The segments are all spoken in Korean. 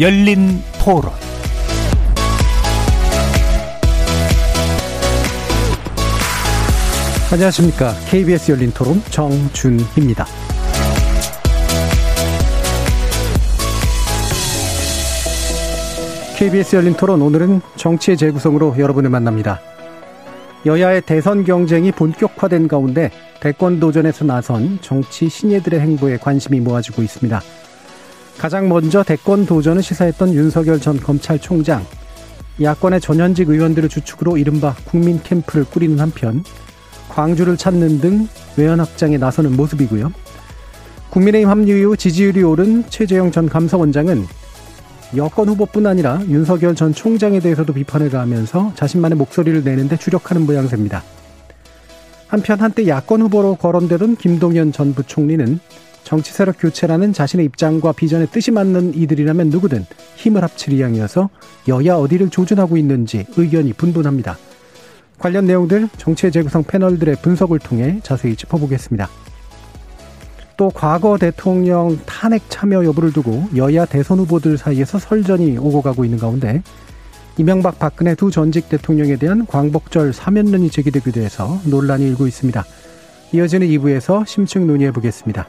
열린 토론 안녕하십니까. KBS 열린 토론 정준희입니다. KBS 열린 토론 오늘은 정치의 재구성으로 여러분을 만납니다. 여야의 대선 경쟁이 본격화된 가운데 대권 도전에서 나선 정치 신예들의 행보에 관심이 모아지고 있습니다. 가장 먼저 대권 도전을 시사했던 윤석열 전 검찰총장, 야권의 전현직 의원들을 주축으로 이른바 국민 캠프를 꾸리는 한편 광주를 찾는 등 외연 확장에 나서는 모습이고요. 국민의힘 합류 이후 지지율이 오른 최재형 전 감사원장은 여권 후보뿐 아니라 윤석열 전 총장에 대해서도 비판을 가하면서 자신만의 목소리를 내는데 주력하는 모양새입니다. 한편 한때 야권 후보로 거론되던 김동연 전 부총리는 정치 세력 교체라는 자신의 입장과 비전에 뜻이 맞는 이들이라면 누구든 힘을 합칠 이양이어서 여야 어디를 조준하고 있는지 의견이 분분합니다. 관련 내용들 정치의 재구성 패널들의 분석을 통해 자세히 짚어보겠습니다. 또 과거 대통령 탄핵 참여 여부를 두고 여야 대선 후보들 사이에서 설전이 오고 가고 있는 가운데 이명박 박근혜 두 전직 대통령에 대한 광복절 사면론이 제기되기도 해서 논란이 일고 있습니다. 이어지는 2부에서 심층 논의해 보겠습니다.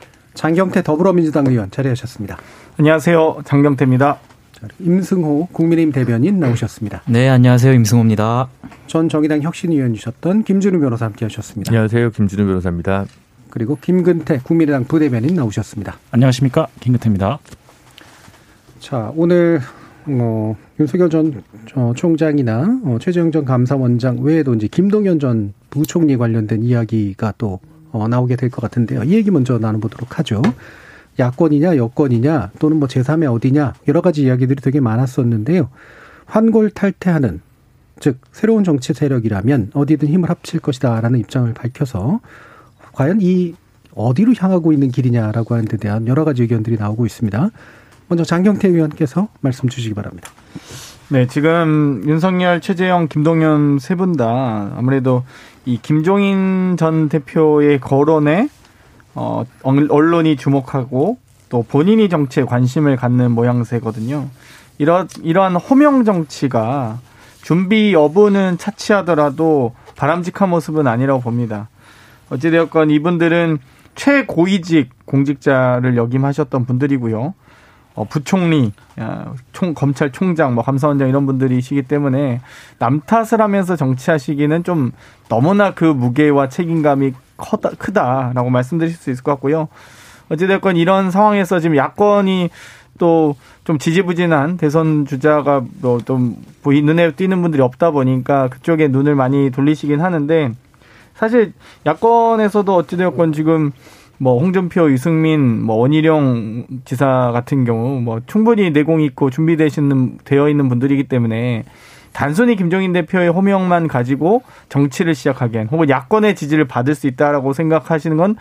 장경태 더불어민주당 의원 자리하셨습니다. 안녕하세요. 장경태입니다. 임승호 국민의힘 대변인 나오셨습니다. 네, 안녕하세요. 임승호입니다. 전 정의당 혁신위원이셨던 김준우 변호사 함께 하셨습니다. 안녕하세요. 김준우 변호사입니다. 그리고 김근태 국민의당 부대변인 나오셨습니다. 안녕하십니까. 김근태입니다. 자, 오늘 어, 윤석열 전 어, 총장이나 어, 최재형 전 감사원장 외에도 이제 김동연 전 부총리 관련된 이야기가 또 어, 나오게 될 것 같은데요. 이 얘기 먼저 나눠보도록 하죠. 야권이냐 여권이냐 또는 뭐 제3의 어디냐 여러 가지 이야기들이 되게 많았었는데요. 환골 탈퇴하는 즉 새로운 정치 세력이라면 어디든 힘을 합칠 것이다라는 입장을 밝혀서 과연 이 어디로 향하고 있는 길이냐라고 하는 데 대한 여러 가지 의견들이 나오고 있습니다. 먼저 장경태 의원께서 말씀 주시기 바랍니다. 네, 지금 윤석열, 최재형, 김동연 세 분 다 아무래도 이 김종인 전 대표의 거론에 어, 언론이 주목하고 또 본인이 정치에 관심을 갖는 모양새거든요. 이러, 이러한 호명 정치가 준비 여부는 차치하더라도 바람직한 모습은 아니라고 봅니다. 어찌되었건 이분들은 최고위직 공직자를 역임하셨던 분들이고요. 어, 부총리, 총, 검찰총장, 뭐, 감사원장 이런 분들이시기 때문에 남 탓을 하면서 정치하시기는 좀 너무나 그 무게와 책임감이 커다, 크다라고 말씀드릴 수 있을 것 같고요. 어찌됐건 이런 상황에서 지금 야권이 또 좀 지지부진한 대선 주자가 뭐좀 눈에 띄는 분들이 없다 보니까 그쪽에 눈을 많이 돌리시긴 하는데 사실 야권에서도 어찌되었건 지금 뭐 홍준표, 유승민, 뭐 원희룡 지사 같은 경우 뭐 충분히 내공이 있고 준비되시는 되어 있는 분들이기 때문에 단순히 김종인 대표의 호명만 가지고 정치를 시작하기엔 혹은 야권의 지지를 받을 수 있다라고 생각하시는 건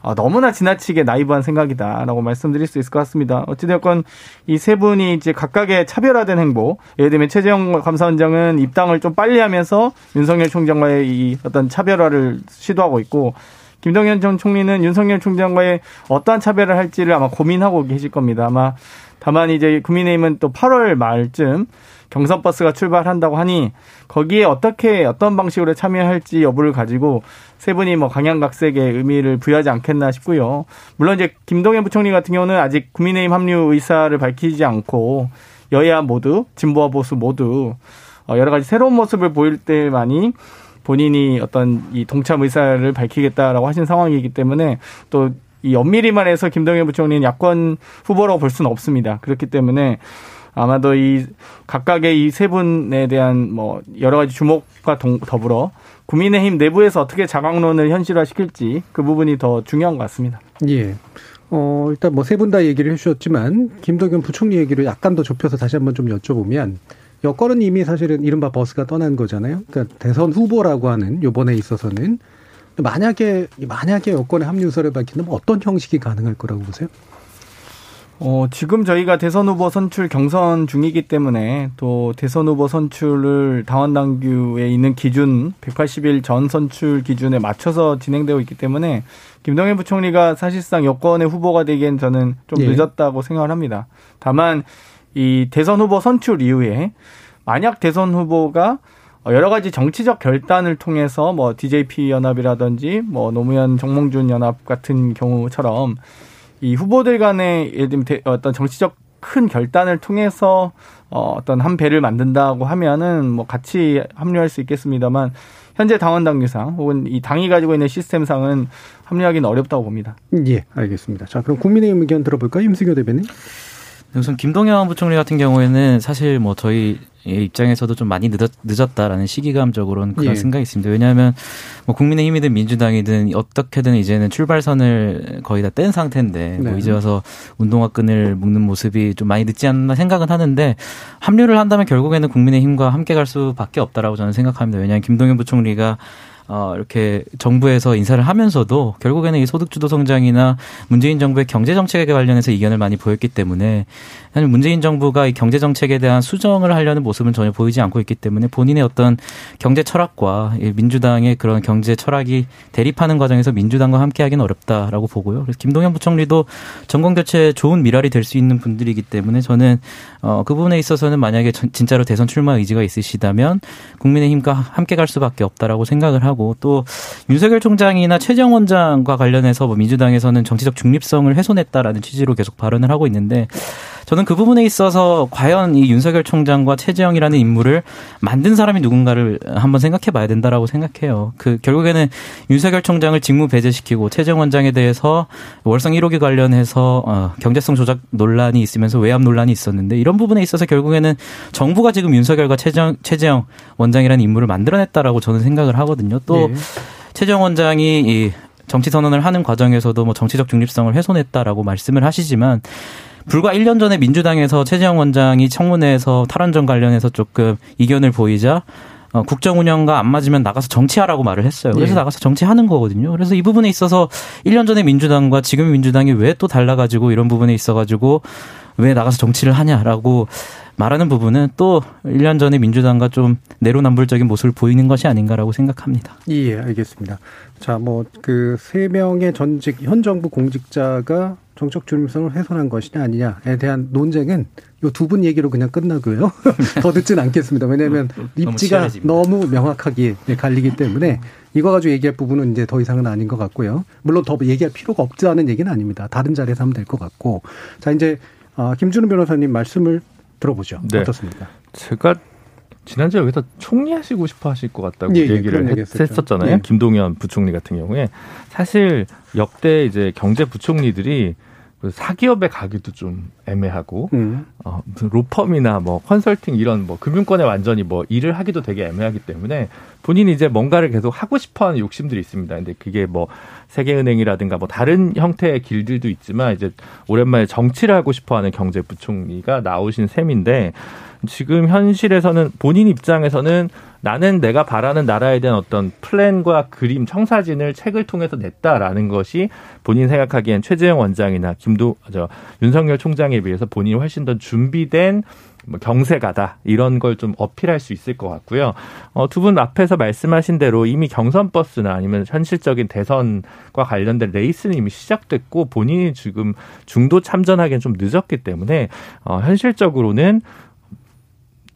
어, 너무나 지나치게 나이브한 생각이다라고 말씀드릴 수 있을 것 같습니다. 어찌되었건 이 세 분이 이제 각각의 차별화된 행보, 예를 들면 최재형 감사원장은 입당을 좀 빨리 하면서 윤석열 총장과의 이 어떤 차별화를 시도하고 있고 김동연 전 총리는 윤석열 총장과의 어떠한 차별을 할지를 아마 고민하고 계실 겁니다. 아마 다만 이제 국민의힘은 또 8월 말쯤 경선 버스가 출발한다고 하니 거기에 어떻게 어떤 방식으로 참여할지 여부를 가지고 세 분이 뭐 강양각색의 의미를 부여하지 않겠나 싶고요. 물론 이제 김동연 부총리 같은 경우는 아직 국민의힘 합류 의사를 밝히지 않고 여야 모두 진보와 보수 모두 어, 여러 가지 새로운 모습을 보일 때만이 본인이 어떤 이 동참 의사를 밝히겠다라고 하신 상황이기 때문에 또 이 엄밀히만 해서 김동연 부총리는 야권 후보라고 볼 수는 없습니다. 그렇기 때문에 아마도 이 각각의 이 세 분에 대한 뭐 여러 가지 주목과 더불어 국민의힘 내부에서 어떻게 자강론을 현실화 시킬지 그 부분이 더 중요한 것 같습니다. 예. 어, 일단 뭐 세 분 다 얘기를 해주셨지만 김동연 부총리 얘기를 약간 더 좁혀서 다시 한번 좀 여쭤보면 여권은 이미 사실은 이른바 버스가 떠난 거잖아요. 그러니까 대선 후보라고 하는 요번에 있어서는 만약에 만약에 여권의 합류 의사를 밝힌다면 어떤 형식이 가능할 거라고 보세요? 어, 지금 저희가 대선 후보 선출 경선 중이기 때문에 또 대선 후보 선출을 당원 당규에 있는 기준 180일 전 선출 기준에 맞춰서 진행되고 있기 때문에 김동연 부총리가 사실상 여권의 후보가 되기엔 저는 좀 예. 늦었다고 생각을 합니다. 다만 이 대선 후보 선출 이후에 만약 대선 후보가 여러 가지 정치적 결단을 통해서 뭐 DJP 연합이라든지 뭐 노무현 정몽준 연합 같은 경우처럼 이 후보들 간의 예를 들면 어떤 정치적 큰 결단을 통해서 어, 어떤 한 배를 만든다고 하면은 뭐 같이 합류할 수 있겠습니다만 현재 당원 당규상 혹은 이 당이 가지고 있는 시스템상은 합류하기는 어렵다고 봅니다. 예, 알겠습니다. 자, 그럼 국민의힘 의견 들어볼까요? 임승효 대변인. 우선 김동연 부총리 같은 경우에는 사실 뭐 저희 입장에서도 좀 많이 늦었, 늦었 다라는 시기감적으로는 그런 예. 생각이 있습니다. 왜냐하면 뭐 국민의힘이든 민주당이든 어떻게든 이제는 출발선을 거의 다 뗀 상태인데 뭐 네. 뭐 이제 와서 운동화 끈을 묶는 모습이 좀 많이 늦지 않나 생각은 하는데 합류를 한다면 결국에는 국민의힘과 함께 갈 수밖에 없다라고 저는 생각합니다. 왜냐하면 김동연 부총리가 어, 이렇게 정부에서 인사를 하면서도 결국에는 이 소득주도 성장이나 문재인 정부의 경제 정책에 관련해서 이견을 많이 보였기 때문에 사실 문재인 정부가 이 경제 정책에 대한 수정을 하려는 모습은 전혀 보이지 않고 있기 때문에 본인의 어떤 경제 철학과 민주당의 그런 경제 철학이 대립하는 과정에서 민주당과 함께하기는 어렵다라고 보고요. 그래서 김동연 부총리도 정권 교체 좋은 미랄이 될 수 있는 분들이기 때문에 저는 어, 그 부분에 있어서는 만약에 진짜로 대선 출마 의지가 있으시다면 국민의힘과 함께 갈 수밖에 없다라고 생각을 하고 하고 또 윤석열 총장이나 최재형 원장과 관련해서 뭐 민주당에서는 정치적 중립성을 훼손했다라는 취지로 계속 발언을 하고 있는데 저는 그 부분에 있어서 과연 이 윤석열 총장과 최재형이라는 인물을 만든 사람이 누군가를 한번 생각해 봐야 된다라고 생각해요. 그 결국에는 윤석열 총장을 직무 배제시키고 최재형 원장에 대해서 월성 1호기 관련해서 어, 경제성 조작 논란이 있으면서 외압 논란이 있었는데 이런 부분에 있어서 결국에는 정부가 지금 윤석열과 최재형, 최재형 원장이라는 인물을 만들어냈다라고 저는 생각을 하거든요. 또 네. 최재형 원장이 이 정치 선언을 하는 과정에서도 뭐 정치적 중립성을 훼손했다라고 말씀을 하시지만 불과 1년 전에 민주당에서 최재형 원장이 청문회에서 탈원전 관련해서 조금 이견을 보이자 어, 국정 운영과 안 맞으면 나가서 정치하라고 말을 했어요. 그래서 예. 나가서 정치하는 거거든요. 그래서 이 부분에 있어서 1년 전에 민주당과 지금 민주당이 왜 또 달라가지고 이런 부분에 있어가지고 왜 나가서 정치를 하냐라고 말하는 부분은 또 1년 전에 민주당과 좀 내로남불적인 모습을 보이는 것이 아닌가라고 생각합니다. 예, 알겠습니다. 자, 뭐 그 세 명의 전직 현 정부 공직자가 정책 중립성을 훼손한 것이냐 아니냐에 대한 논쟁은 요 두 분 얘기로 그냥 끝나고요. 더 듣진 않겠습니다. 왜냐하면 입지가 너무, 너무 명확하게 갈리기 때문에 이거 가지고 얘기할 부분은 이제 더 이상은 아닌 것 같고요. 물론 더 얘기할 필요가 없다는 얘기는 아닙니다. 다른 자리에서 하면 될 것 같고. 자, 이제 아, 김준우 변호사님 말씀을 들어보죠. 네. 어떻습니까? 제가 지난주에 여기서 총리 하시고 싶어 하실 것 같다고 예, 예 얘기를 했, 했었잖아요. 예. 김동연 부총리 같은 경우에 사실 역대 이제 경제 부총리들이 그 사기업에 가기도 좀 애매하고 음. 어, 무슨 로펌이나 뭐 컨설팅 이런 뭐 금융권에 완전히 뭐 일을 하기도 되게 애매하기 때문에 본인이 이제 뭔가를 계속 하고 싶어하는 욕심들이 있습니다. 근데 그게 뭐 세계은행이라든가 뭐 다른 형태의 길들도 있지만 이제 오랜만에 정치를 하고 싶어하는 경제부총리가 나오신 셈인데 지금 현실에서는 본인 입장에서는 나는 내가 바라는 나라에 대한 어떤 플랜과 그림, 청사진을 책을 통해서 냈다라는 것이 본인 생각하기엔 최재형 원장이나 김도 저 윤석열 총장에 비해서 본인이 훨씬 더 준비된 뭐 경세가다 이런 걸 좀 어필할 수 있을 것 같고요. 어, 두 분 앞에서 말씀하신 대로 이미 경선 버스나 아니면 현실적인 대선과 관련된 레이스는 이미 시작됐고 본인이 지금 중도 참전하기엔 좀 늦었기 때문에 어, 현실적으로는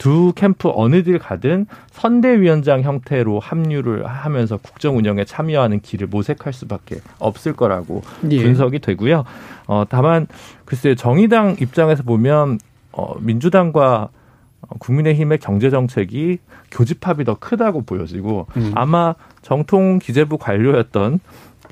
두 캠프 어느들 가든 선대위원장 형태로 합류를 하면서 국정 운영에 참여하는 길을 모색할 수밖에 없을 거라고 예. 분석이 되고요. 어, 다만 글쎄 정의당 입장에서 보면 어, 민주당과 국민의힘의 경제 정책이 교집합이 더 크다고 보여지고 음. 아마 정통 기재부 관료였던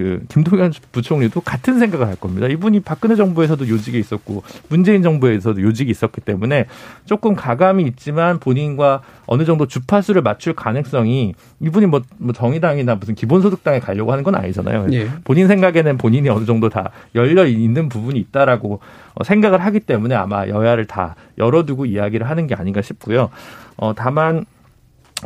그 김동연 부총리도 같은 생각을 할 겁니다. 이분이 박근혜 정부에서도 요직에 있었고 문재인 정부에서도 요직이 있었기 때문에 조금 가감이 있지만 본인과 어느 정도 주파수를 맞출 가능성이 이분이 뭐, 뭐 정의당이나 무슨 기본소득당에 가려고 하는 건 아니잖아요. 예. 본인 생각에는 본인이 어느 정도 다 열려 있는 부분이 있다라고 어, 생각을 하기 때문에 아마 여야를 다 열어두고 이야기를 하는 게 아닌가 싶고요. 어, 다만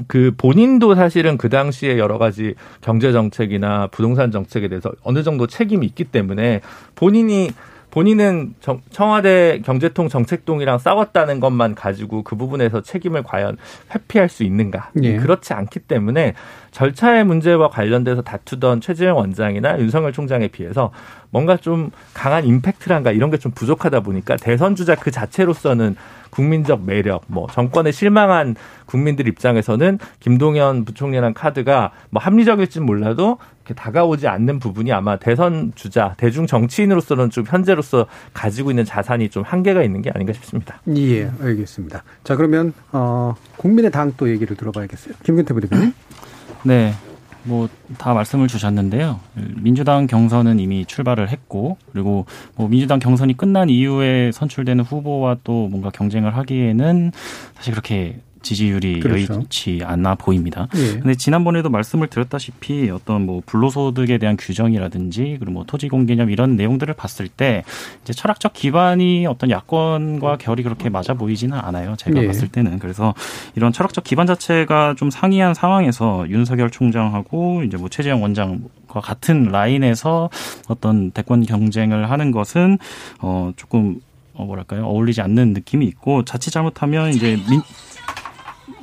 그 본인도 사실은 그 당시에 여러 가지 경제 정책이나 부동산 정책에 대해서 어느 정도 책임이 있기 때문에 본인이 본인은 청와대 경제통 정책동이랑 싸웠다는 것만 가지고 그 부분에서 책임을 과연 회피할 수 있는가? 예. 그렇지 않기 때문에 절차의 문제와 관련돼서 다투던 최재형 원장이나 윤석열 총장에 비해서 뭔가 좀 강한 임팩트란가 이런 게 좀 부족하다 보니까 대선 주자 그 자체로서는 국민적 매력, 뭐 정권에 실망한 국민들 입장에서는 김동연 부총리라는 카드가 뭐 합리적일진 몰라도 이렇게 다가오지 않는 부분이 아마 대선 주자, 대중 정치인으로서는 좀 현재로서 가지고 있는 자산이 좀 한계가 있는 게 아닌가 싶습니다. 예, 알겠습니다. 자, 그러면 어 국민의 당 또 얘기를 들어봐야겠어요. 김근태 부대표님. 네. 뭐 다 말씀을 주셨는데요. 민주당 경선은 이미 출발을 했고 그리고 뭐 민주당 경선이 끝난 이후에 선출되는 후보와 또 뭔가 경쟁을 하기에는 사실 그렇게 지지율이 그렇죠. 여의치 않아 보입니다. 예. 근데 지난번에도 말씀을 드렸다시피 어떤 뭐 불로소득에 대한 규정이라든지 그리고 뭐 토지 공 개념 이런 내용들을 봤을 때 이제 철학적 기반이 어떤 야권과 결이 그렇게 맞아 보이지는 않아요. 제가 예. 봤을 때는 그래서 이런 철학적 기반 자체가 좀 상이한 상황에서 윤석열 총장하고 이제 뭐 최재형 원장과 같은 라인에서 어떤 대권 경쟁을 하는 것은 어 조금 어 뭐랄까요 어울리지 않는 느낌이 있고 자칫 잘못하면 이제 민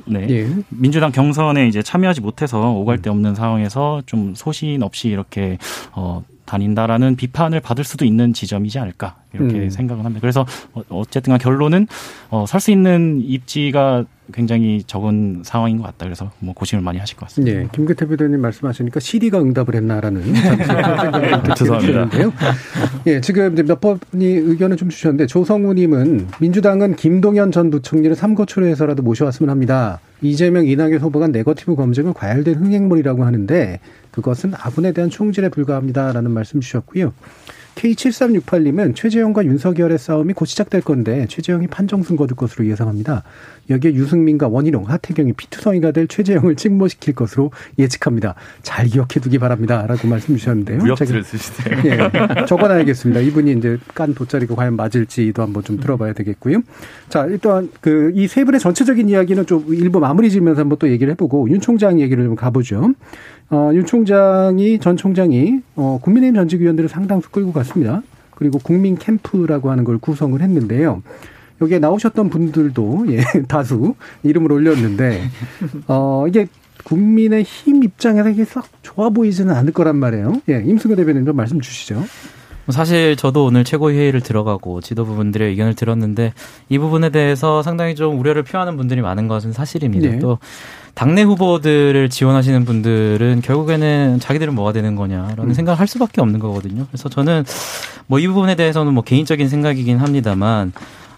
네. 예. 민주당 경선에 이제 참여하지 못해서 오갈 데 없는 상황에서 좀 소신 없이 이렇게 어 다닌다라는 비판을 받을 수도 있는 지점이지 않을까 이렇게 음. 생각을 합니다. 그래서 어, 어쨌든 결론은 어, 설수 있는 입지가 굉장히 적은 상황인 것 같다. 그래서 뭐 고심을 많이 하실 것 같습니다. 네, 김규태 비대님 말씀하시니까 시리가 응답을 했나라는 생각이 드는데요. 예, 지금 몇 번이 의견을 좀 주셨는데 조성우님은 민주당은 김동연 전 부총리를 삼거초려해서라도 모셔왔으면 합니다. 이재명 이낙연 후보가 네거티브 검증은 과열된 흥행물이라고 하는데 그것은 아군에 대한 총질에 불과합니다라는 말씀 주셨고요. K7368님은 최재형과 윤석열의 싸움이 곧 시작될 건데 최재형이 판정승 거둘 것으로 예상합니다. 여기에 유승민과 원희룡, 하태경이 피투성이가 될 최재형을 찍모시킬 것으로 예측합니다. 잘 기억해 두기 바랍니다. 라고 말씀 주셨는데요. 무역지를 쓰시네요. 예, 적어놔야겠습니다. 이분이 이제 깐 돗자리가 과연 맞을지도 한번 좀 들어봐야 되겠고요. 자, 일단 그 이 세 분의 전체적인 이야기는 좀 일부 마무리 지면서 한번 또 얘기를 해보고 윤 총장 얘기를 좀 가보죠. 어, 윤 총장이 전 총장이 어, 국민의힘 전직 위원들을 상당수 끌고 갔습니다. 그리고 국민 캠프라고 하는 걸 구성을 했는데요. 여기에 나오셨던 분들도 예, 다수 이름을 올렸는데 어 이게 국민의 힘 입장에서 이게 썩 좋아 보이지는 않을 거란 말이에요. 예, 임승근 대변인 좀 말씀 주시죠. 뭐 사실 저도 오늘 최고회의를 들어가고 지도부분들의 의견을 들었는데 이 부분에 대해서 상당히 좀 우려를 표하는 분들이 많은 것은 사실입니다. 네. 또 당내 후보들을 지원하시는 분들은 결국에는 자기들은 뭐가 되는 거냐라는 음. 생각을 할 수밖에 없는 거거든요. 그래서 저는 뭐 이 부분에 대해서는 뭐 개인적인 생각이긴 합니다만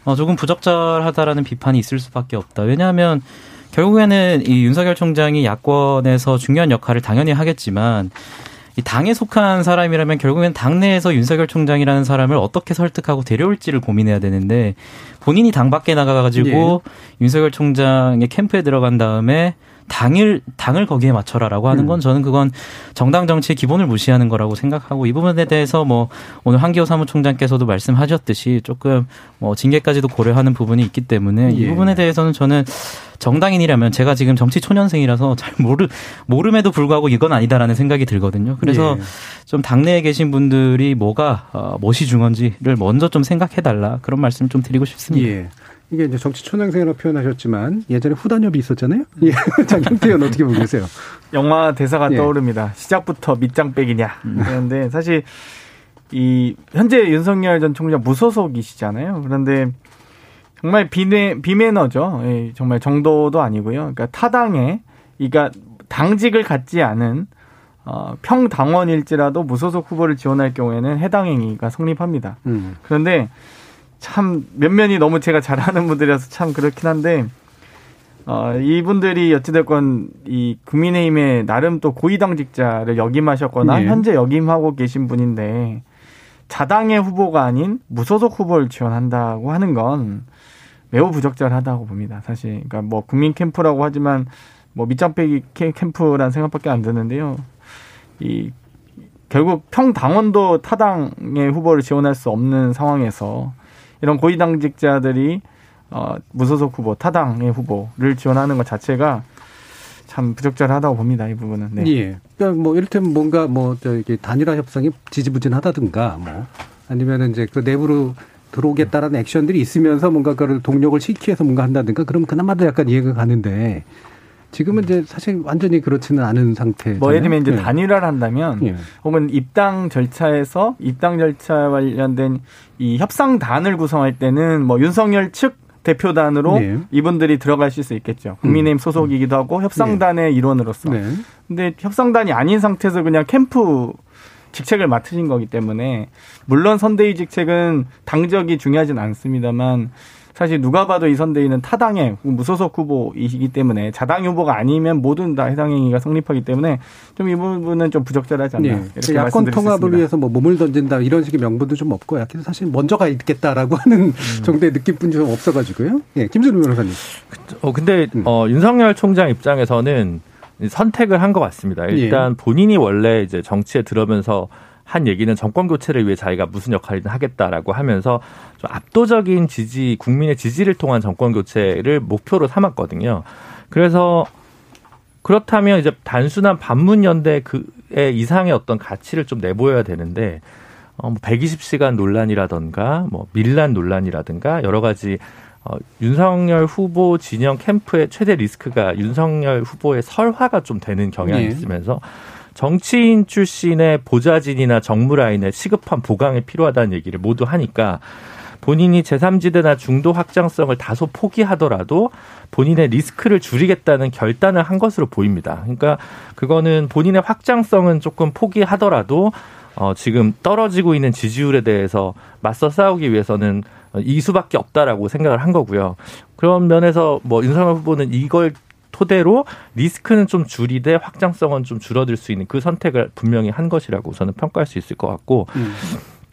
어, 조금 부적절하다라는 비판이 있을 수밖에 없다. 왜냐하면 결국에는 이 윤석열 총장이 야권에서 중요한 역할을 당연히 하겠지만 이 당에 속한 사람이라면 결국엔 당내에서 윤석열 총장이라는 사람을 어떻게 설득하고 데려올지를 고민해야 되는데 본인이 당 밖에 나가가지고 예. 윤석열 총장의 캠프에 들어간 다음에 당일 당을 거기에 맞춰라라고 하는 건 음. 저는 그건 정당 정치의 기본을 무시하는 거라고 생각하고 이 부분에 대해서 뭐 오늘 한기호 사무총장께서도 말씀하셨듯이 조금 뭐 징계까지도 고려하는 부분이 있기 때문에 이 예. 부분에 대해서는 저는 정당인이라면 제가 지금 정치 초년생이라서 잘 모르 모름에도 불구하고 이건 아니다라는 생각이 들거든요. 그래서 예. 좀 당내에 계신 분들이 뭐가 어, 무엇이 중요한지를 먼저 좀 생각해 달라 그런 말씀 좀 드리고 싶습니다. 예. 이게 이제 정치 초년생이라고 표현하셨지만 예전에 후단협이 있었잖아요. 예. 장경태 의원 어떻게 보고 계세요? 영화 대사가 예. 떠오릅니다. 시작부터 밑장 빼기냐. 음. 그런데 사실 이 현재 윤석열 전 총장 무소속이시잖아요. 그런데 정말 비매 비매너죠. 예, 정말 정도도 아니고요. 그러니까 타당에 그러니까 당직을 갖지 않은 어, 평당원일지라도 무소속 후보를 지원할 경우에는 해당 행위가 성립합니다. 음. 그런데 참 면면이 너무 제가 잘하는 분들이라서 참 그렇긴 한데 어, 이분들이 어찌됐건 이 국민의힘의 나름 또 고위당직자를 역임하셨거나 네. 현재 역임하고 계신 분인데 자당의 후보가 아닌 무소속 후보를 지원한다고 하는 건 매우 부적절하다고 봅니다. 사실 그러니까 뭐 국민 캠프라고 하지만 뭐 밑장 빼기 캠프라는 생각밖에 안 드는데요. 이 결국 평 당원도 타당의 후보를 지원할 수 없는 상황에서 이런 고위당직자들이 어, 무소속 후보, 타당의 후보를 지원하는 것 자체가 참 부적절하다고 봅니다. 이 부분은. 네. 예. 그러니까 뭐 이를테면 뭔가 뭐 저기 단일화 협상이 지지부진하다든가 뭐 아니면은 이제 그 내부로 들어오겠다라는 액션들이 있으면서 뭔가 그걸 동력을 시키해서 뭔가 한다든가 그러면 그나마도 약간 이해가 가는데 지금은 이제 사실 완전히 그렇지는 않은 상태. 뭐 예를 들면 이제 네. 단일화를 한다면 네. 혹은 입당 절차에서 입당 절차 관련된 이 협상단을 구성할 때는 뭐 윤석열 측 대표단으로 네. 이분들이 들어가실 수 있겠죠. 국민의힘 음. 소속이기도 하고 협상단의 네. 일원으로서. 네. 근데 협상단이 아닌 상태에서 그냥 캠프 직책을 맡으신 거기 때문에 물론 선대위 직책은 당적이 중요하진 않습니다만 사실 누가 봐도 이 선대위는 타당의 무소속 후보이기 때문에 자당 후보가 아니면 모든 다 해당 행위가 성립하기 때문에 좀 이 부분은 좀 부적절하지 않나. 네. 이렇게 야권 통합을 위해서 뭐 몸을 던진다 이런 식의 명분도 좀 없고 약간 사실 먼저가 있겠다라고 하는 음. 정도의 느낌뿐이 좀 없어가지고요. 예, 김준우 변호사님. 어 근데 음. 어, 윤석열 총장 입장에서는 선택을 한 것 같습니다. 일단 예. 본인이 원래 이제 정치에 들어면서 한 얘기는 정권 교체를 위해 자기가 무슨 역할이든 하겠다라고 하면서 좀 압도적인 지지, 국민의 지지를 통한 정권 교체를 목표로 삼았거든요. 그래서 그렇다면 이제 단순한 반문연대 그의 이상의 어떤 가치를 좀 내보여야 되는데 어, 뭐 120시간 논란이라던가 뭐 밀란 논란이라든가 여러 가지 어, 윤석열 후보 진영 캠프의 최대 리스크가 윤석열 후보의 설화가 좀 되는 경향이 네. 있으면서 정치인 출신의 보좌진이나 정무라인의 시급한 보강이 필요하다는 얘기를 모두 하니까 본인이 제3지대나 중도 확장성을 다소 포기하더라도 본인의 리스크를 줄이겠다는 결단을 한 것으로 보입니다. 그러니까 그거는 본인의 확장성은 조금 포기하더라도 어, 지금 떨어지고 있는 지지율에 대해서 맞서 싸우기 위해서는 이 수밖에 없다라고 생각을 한 거고요. 그런 면에서 뭐 윤석열 후보는 이걸 토대로 리스크는 좀 줄이되 확장성은 좀 줄어들 수 있는 그 선택을 분명히 한 것이라고 저는 평가할 수 있을 것 같고 음.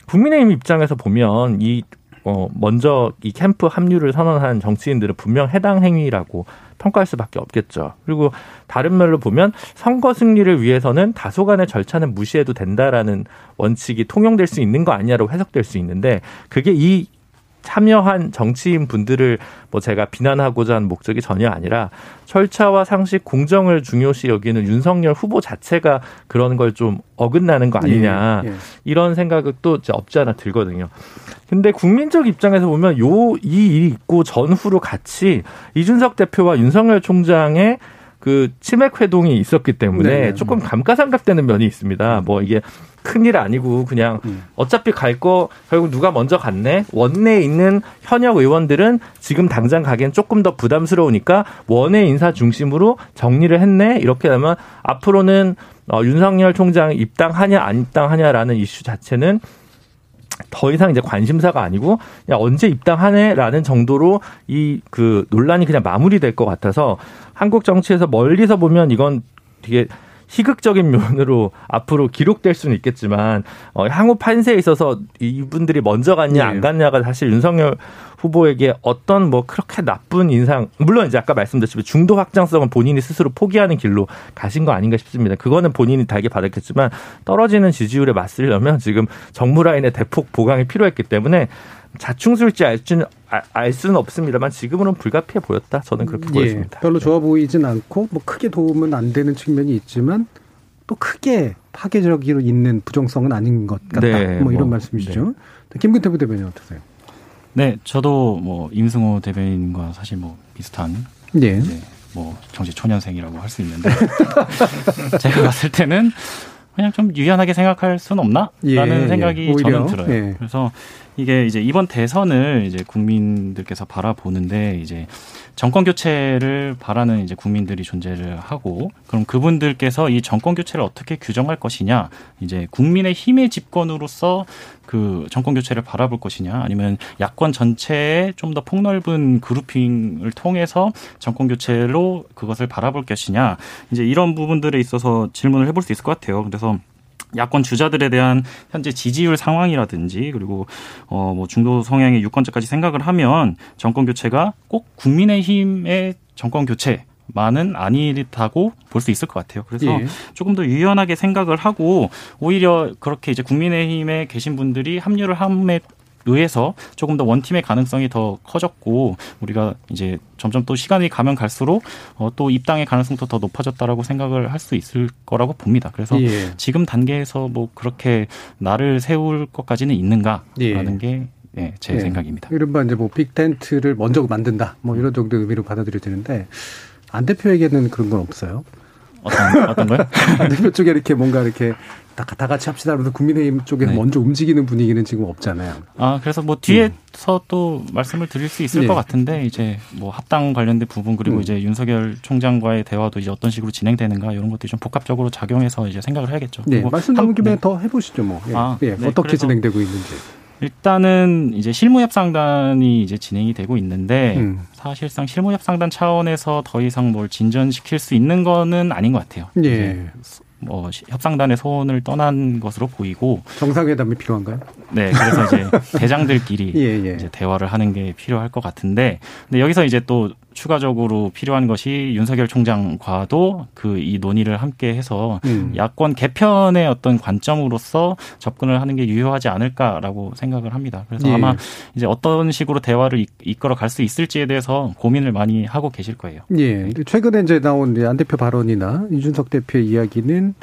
국민의힘 입장에서 보면 이 어, 먼저 이 캠프 합류를 선언한 정치인들은 분명 해당 행위라고 평가할 수밖에 없겠죠. 그리고 다른 면로 보면 선거 승리를 위해서는 다소간의 절차는 무시해도 된다라는 원칙이 통용될 수 있는 거 아니냐로 해석될 수 있는데 그게 이 참여한 정치인 분들을 뭐 제가 비난하고자 하는 목적이 전혀 아니라 절차와 상식 공정을 중요시 여기는 윤석열 후보 자체가 그런 걸 좀 어긋나는 거 아니냐 예, 예. 이런 생각도 없지 않아 들거든요. 근데 국민적 입장에서 보면 요 이 일이 있고 전후로 같이 이준석 대표와 윤석열 총장의 그 치맥 회동이 있었기 때문에 네, 네. 조금 감가상각되는 면이 있습니다. 뭐 이게 큰일 아니고 그냥 음. 어차피 갈 거 결국 누가 먼저 갔네. 원내에 있는 현역 의원들은 지금 당장 가기엔 조금 더 부담스러우니까 원외 인사 중심으로 정리를 했네. 이렇게 되면 앞으로는 어, 윤석열 총장 입당하냐 안 입당하냐라는 이슈 자체는 더 이상 이제 관심사가 아니고 야 언제 입당하네라는 정도로 이 그 논란이 그냥 마무리될 것 같아서 한국 정치에서 멀리서 보면 이건 되게 희극적인 면으로 앞으로 기록될 수는 있겠지만 어, 향후 판세에 있어서 이분들이 먼저 갔냐 안 네. 갔냐가 사실 윤석열 후보에게 어떤 뭐 그렇게 나쁜 인상 물론 이제 아까 말씀드렸지만 중도 확장성은 본인이 스스로 포기하는 길로 가신 거 아닌가 싶습니다. 그거는 본인이 달게 받았겠지만 떨어지는 지지율에 맞서려면 지금 정무 라인의 대폭 보강이 필요했기 때문에 자충수일지 알 수는, 알 수는 없습니다만 지금은 불가피해 보였다. 저는 그렇게 예, 보였습니다. 별로 좋아 보이진 않고 뭐 크게 도움은 안 되는 측면이 있지만 또 크게 파괴적으로 있는 부정성은 아닌 것 같다. 네, 뭐 이런 뭐, 말씀이시죠. 네. 김근태 부대변인 어떠세요? 네, 저도 뭐 임승호 대변인과 사실 뭐 비슷한 예. 이제 뭐 정치 초년생이라고 할 수 있는데 제가 봤을 때는 그냥 좀 유연하게 생각할 수는 없나라는 예, 생각이 예. 저는 들어요. 예. 그래서 이게 이제 이번 대선을 이제 국민들께서 바라보는데 이제 정권 교체를 바라는 이제 국민들이 존재를 하고 그럼 그분들께서 이 정권 교체를 어떻게 규정할 것이냐 이제 국민의 힘의 집권으로서 그 정권 교체를 바라볼 것이냐 아니면 야권 전체에 좀 더 폭넓은 그룹핑을 통해서 정권 교체로 그것을 바라볼 것이냐 이제 이런 부분들에 있어서 질문을 해볼 수 있을 것 같아요. 그래서 야권 주자들에 대한 현재 지지율 상황이라든지 그리고 어 뭐 중도 성향의 유권자까지 생각을 하면 정권 교체가 꼭 국민의힘의 정권 교체 만은 아니다고 볼 수 있을 것 같아요. 그래서 예. 조금 더 유연하게 생각을 하고 오히려 그렇게 이제 국민의힘에 계신 분들이 합류를 함에 의해서 조금 더 원팀의 가능성이 더 커졌고 우리가 이제 점점 또 시간이 가면 갈수록 어, 또 입당의 가능성도 더 높아졌다라고 생각을 할 수 있을 거라고 봅니다. 그래서 예. 지금 단계에서 뭐 그렇게 나를 세울 것까지는 있는가라는 예. 게 네, 제 예. 생각입니다. 이른바 이제 뭐 빅텐트를 먼저 만든다, 뭐 이런 정도의 의미로 받아들여지는데 안 대표에게는 그런 건 없어요. 어떤 어떤 거요? 대표 쪽에 이렇게 뭔가 이렇게 다, 다 같이 합시다. 그래서 국민의힘 쪽에 네. 먼저 움직이는 분위기는 지금 없잖아요. 아, 그래서 뭐 뒤에서 음. 또 말씀을 드릴 수 있을 네. 것 같은데 이제 뭐 합당 관련된 부분 그리고 음. 이제 윤석열 총장과의 대화도 이제 어떤 식으로 진행되는가 이런 것들이 좀 복합적으로 작용해서 이제 생각을 해야겠죠. 네, 말씀 나온 김에 네. 더 해보시죠, 뭐. 예. 아, 예. 네. 어떻게 진행되고 있는지. 일단은 이제 실무협상단이 이제 진행이 되고 있는데 음. 사실상 실무협상단 차원에서 더 이상 뭘 진전시킬 수 있는 거는 아닌 것 같아요. 예. 뭐 협상단의 소원을 떠난 것으로 보이고 정상회담이 필요한가요? 네, 그래서 이제 대장들끼리 예, 예. 이제 대화를 하는 게 필요할 것 같은데, 근데 여기서 이제 또 추가적으로 필요한 것이 윤석열 총장과도 그 이 논의를 함께 해서 음. 야권 개편의 어떤 관점으로서 접근을 하는 게 유효하지 않을까라고 생각을 합니다. 그래서 예. 아마 이제 어떤 식으로 대화를 이끌어 갈 수 있을지에 대해서 고민을 많이 하고 계실 거예요. 예. 최근에 이제 나온 안 대표 발언이나 이준석 대표의 이야기는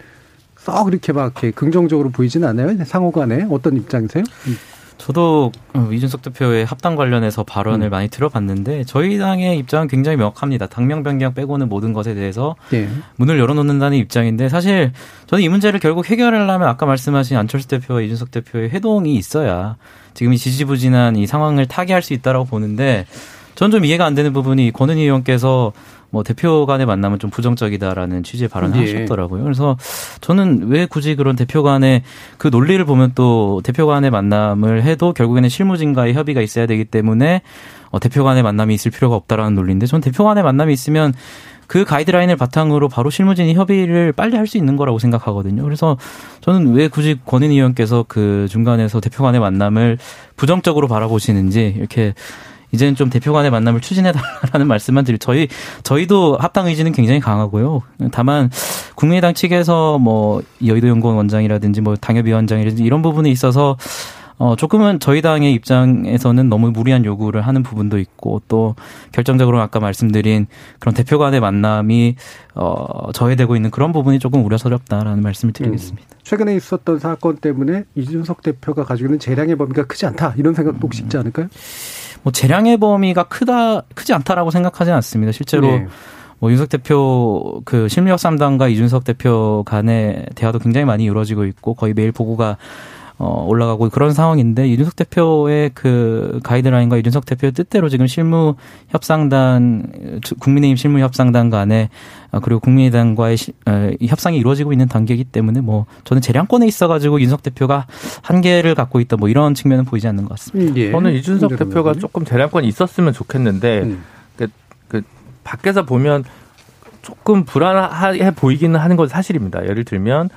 썩 그렇게 막 이렇게 긍정적으로 보이진 않아요. 상호 간에 어떤 입장이세요? 저도 어, 이준석 대표의 합당 관련해서 발언을 음. 많이 들어봤는데 저희 당의 입장은 굉장히 명확합니다. 당명 변경 빼고는 모든 것에 대해서 네. 문을 열어놓는다는 입장인데 사실 저는 이 문제를 결국 해결하려면 아까 말씀하신 안철수 대표와 이준석 대표의 회동이 있어야 지금 이 지지부진한 이 상황을 타개할 수 있다라고 보는데 전좀 이해가 안 되는 부분이 권은희 의원께서 뭐 대표 간의 만남은 좀 부정적이다라는 취지의 발언을 예. 하셨더라고요. 그래서 저는 왜 굳이 그런 대표 간의 그 논리를 보면 또 대표 간의 만남을 해도 결국에는 실무진과의 협의가 있어야 되기 때문에 어, 대표 간의 만남이 있을 필요가 없다라는 논리인데 전 대표 간의 만남이 있으면 그 가이드라인을 바탕으로 바로 실무진이 협의를 빨리 할 수 있는 거라고 생각하거든요. 그래서 저는 왜 굳이 권인 의원께서 그 중간에서 대표 간의 만남을 부정적으로 바라보시는지 이렇게 이제는 좀 대표 간의 만남을 추진해달라는 말씀만 드릴 저희 저희도 합당 의지는 굉장히 강하고요. 다만 국민의당 측에서 뭐 여의도 연구원 원장이라든지 뭐 당협위원장이라든지 이런 부분에 있어서 어, 조금은 저희 당의 입장에서는 너무 무리한 요구를 하는 부분도 있고 또 결정적으로 아까 말씀드린 그런 대표 간의 만남이 어, 저해되고 있는 그런 부분이 조금 우려스럽다라는 말씀을 드리겠습니다. 음. 최근에 있었던 사건 때문에 이준석 대표가 가지고 있는 재량의 범위가 크지 않다 이런 생각도 혹시 있지 않을까요? 뭐 재량의 범위가 크다 크지 않다라고 생각하지는 않습니다. 실제로 네. 뭐 윤석 대표 그 실무협상단과 이준석 대표 간의 대화도 굉장히 많이 이루어지고 있고 거의 매일 보고가 어, 올라가고 그런 상황인데 이준석 대표의 그 가이드라인과 이준석 대표의 뜻대로 지금 실무 협상단 국민의힘 실무 협상단 간에 어, 그리고 국민의당과의 시, 어, 협상이 이루어지고 있는 단계이기 때문에 뭐 저는 재량권에 있어가지고 윤석 대표가 한계를 갖고 있다 뭐 이런 측면은 보이지 않는 것 같습니다. 예. 저는 이준석 대표가 조금 재량권이 있었으면 좋겠는데 음. 그, 그 밖에서 보면 조금 불안해 보이기는 하는 건 사실입니다. 예를 들면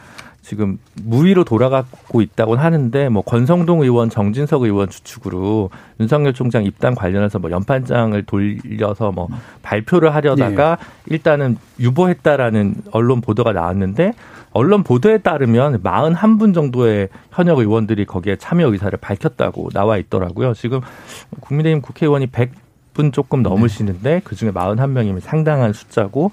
지금 무위로 돌아가고 있다고 하는데 뭐 권성동 의원, 정진석 의원 주축으로 윤석열 총장 입당 관련해서 뭐 연판장을 돌려서 뭐 발표를 하려다가 네. 일단은 유보했다라는 언론 보도가 나왔는데 언론 보도에 따르면 41분 정도의 현역 의원들이 거기에 참여 의사를 밝혔다고 나와 있더라고요. 지금 국민의힘 국회의원이 100분 조금 넘으시는데 그중에 41명이면 상당한 숫자고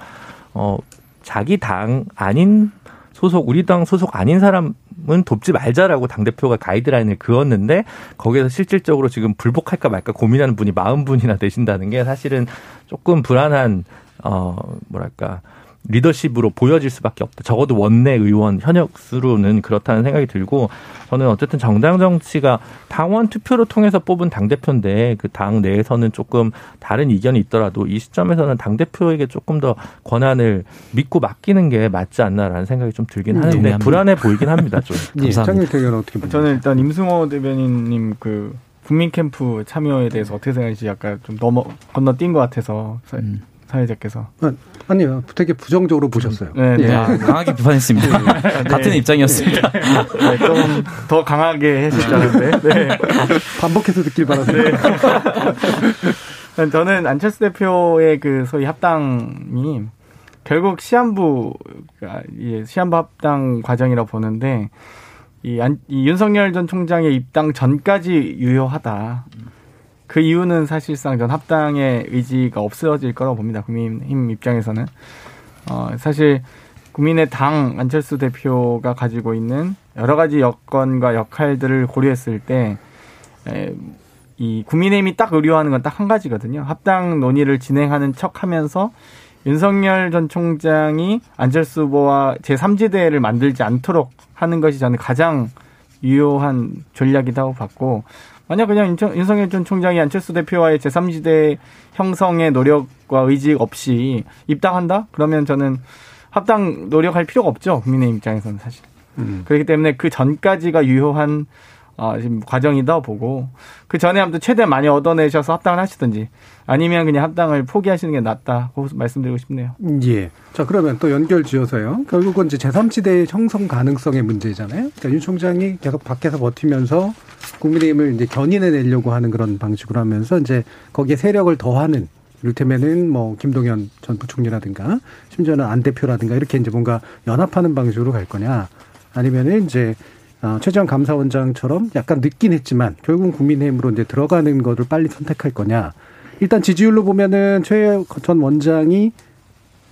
어 자기 당 아닌 소속 우리 당 소속 아닌 사람은 돕지 말자라고 당 대표가 가이드라인을 그었는데 거기에서 실질적으로 지금 불복할까 말까 고민하는 분이 40분이나 되신다는 게 사실은 조금 불안한 어 뭐랄까 리더십으로 보여질 수밖에 없다. 적어도 원내 의원 현역 수로는 그렇다는 생각이 들고 저는 어쨌든 정당 정치가 당원 투표로 통해서 뽑은 당 대표인데 그 당 내에서는 조금 다른 이견이 있더라도 이 시점에서는 당 대표에게 조금 더 권한을 믿고 맡기는 게 맞지 않나라는 생각이 좀 들긴 음, 하는데 네, 불안해 보이긴 합니다. 좀. 예, 감사합니다. 예, 어떻게 저는 일단 임승호 대변인님 그 국민 캠프 참여에 대해서 어떻게 생각하시지 약간 좀 넘어 건너뛴 것 같아서 음. 사회자께서. 아, 아니요. 되게 부정적으로 보셨어요. 네, 네. 예. 아, 강하게 비판했습니다. 네. 같은 입장이었습니다. 네, 좀더 강하게 했을 줄 알았는데. 네. 반복해서 듣길 바랍니다. 네. 저는 안철수 대표의 그 소위 합당이 결국 시한부, 시한부 합당 과정이라고 보는데 이, 안, 이 윤석열 전 총장의 입당 전까지 유효하다. 그 이유는 사실상 전 합당의 의지가 없어질 거라고 봅니다. 국민힘 입장에서는. 어, 사실 국민의 당 안철수 대표가 가지고 있는 여러 가지 여건과 역할들을 고려했을 때, 에, 이 국민의힘이 딱 의료하는 건 딱 한 가지거든요. 합당 논의를 진행하는 척 하면서 윤석열 전 총장이 안철수 후보와 제3지대를 만들지 않도록 하는 것이 저는 가장 유효한 전략이라고 봤고, 만약 그냥 윤석열 전 총장이 안철수 대표와의 제3지대 형성의 노력과 의지 없이 입당한다? 그러면 저는 합당 노력할 필요가 없죠. 국민의 입장에서는 사실. 음. 그렇기 때문에 그 전까지가 유효한 어, 지금 과정이다 보고 그 전에 아무튼 최대한 많이 얻어내셔서 합당을 하시든지 아니면 그냥 합당을 포기하시는 게 낫다고 말씀드리고 싶네요. 예. 자 그러면 또 연결 지어서요. 결국은 이제 제3지대 형성 가능성의 문제잖아요. 그러니까 윤 총장이 계속 밖에서 버티면서 국민의힘을 이제 견인해 내려고 하는 그런 방식으로 하면서 이제 거기에 세력을 더하는 이를테면은 뭐 김동연 전 부총리라든가 심지어는 안 대표라든가 이렇게 이제 뭔가 연합하는 방식으로 갈 거냐 아니면은 이제 어, 최재형 감사원장처럼 약간 늦긴 했지만 결국은 국민의힘으로 이제 들어가는 것을 빨리 선택할 거냐. 일단 지지율로 보면은 최 전 원장이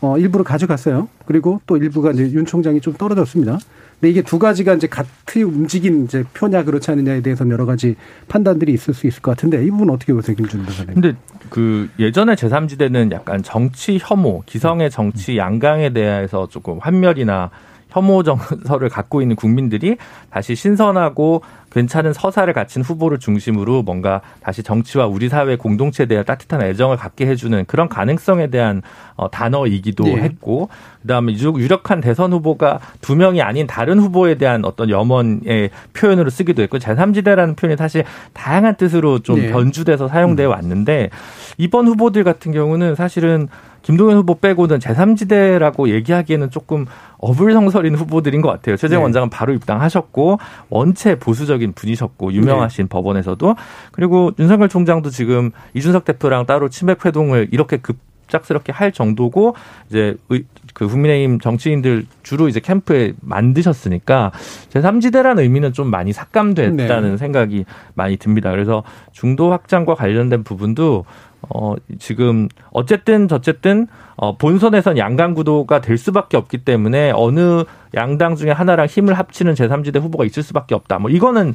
어, 일부를 가져갔어요. 그리고 또 일부가 이제 윤 총장이 좀 떨어졌습니다. 근데 이게 두 가지가 이제 같이 움직인 이제 표냐 그렇지 않느냐에 대해서는 여러 가지 판단들이 있을 수 있을 것 같은데 이 부분 어떻게 보세요, 김준호 변호사님? 근데 그 예전에 제3지대는 약간 정치 혐오, 기성의 정치 양강에 대해서 조금 환멸이나 혐오 정서를 갖고 있는 국민들이 다시 신선하고 괜찮은 서사를 갖춘 후보를 중심으로 뭔가 다시 정치와 우리 사회 공동체에 대한 따뜻한 애정을 갖게 해주는 그런 가능성에 대한 어, 단어이기도 네. 했고 그다음에 유력한 대선 후보가 두 명이 아닌 다른 후보에 대한 어떤 염원의 표현으로 쓰기도 했고 제3지대라는 표현이 사실 다양한 뜻으로 좀 네. 변주돼서 사용되어 왔는데 이번 후보들 같은 경우는 사실은 김동연 후보 빼고는 제3지대라고 얘기하기에는 조금 어불성설인 후보들인 것 같아요. 최재형 네. 원장은 바로 입당하셨고 원체 보수적인 분이셨고 유명하신 네. 법원에서도 그리고 윤석열 총장도 지금 이준석 대표랑 따로 치맥 회동을 이렇게 급 짝스럽게 할 정도고 이제 그 국민의힘 정치인들 주로 이제 캠프에 만드셨으니까 제3지대라는 의미는 좀 많이 삭감됐다는 네. 생각이 많이 듭니다. 그래서 중도 확장과 관련된 부분도 어, 지금 어쨌든 저쨌든 어, 본선에선 양강 구도가 될 수밖에 없기 때문에 어느 양당 중에 하나랑 힘을 합치는 제3지대 후보가 있을 수밖에 없다. 뭐 이거는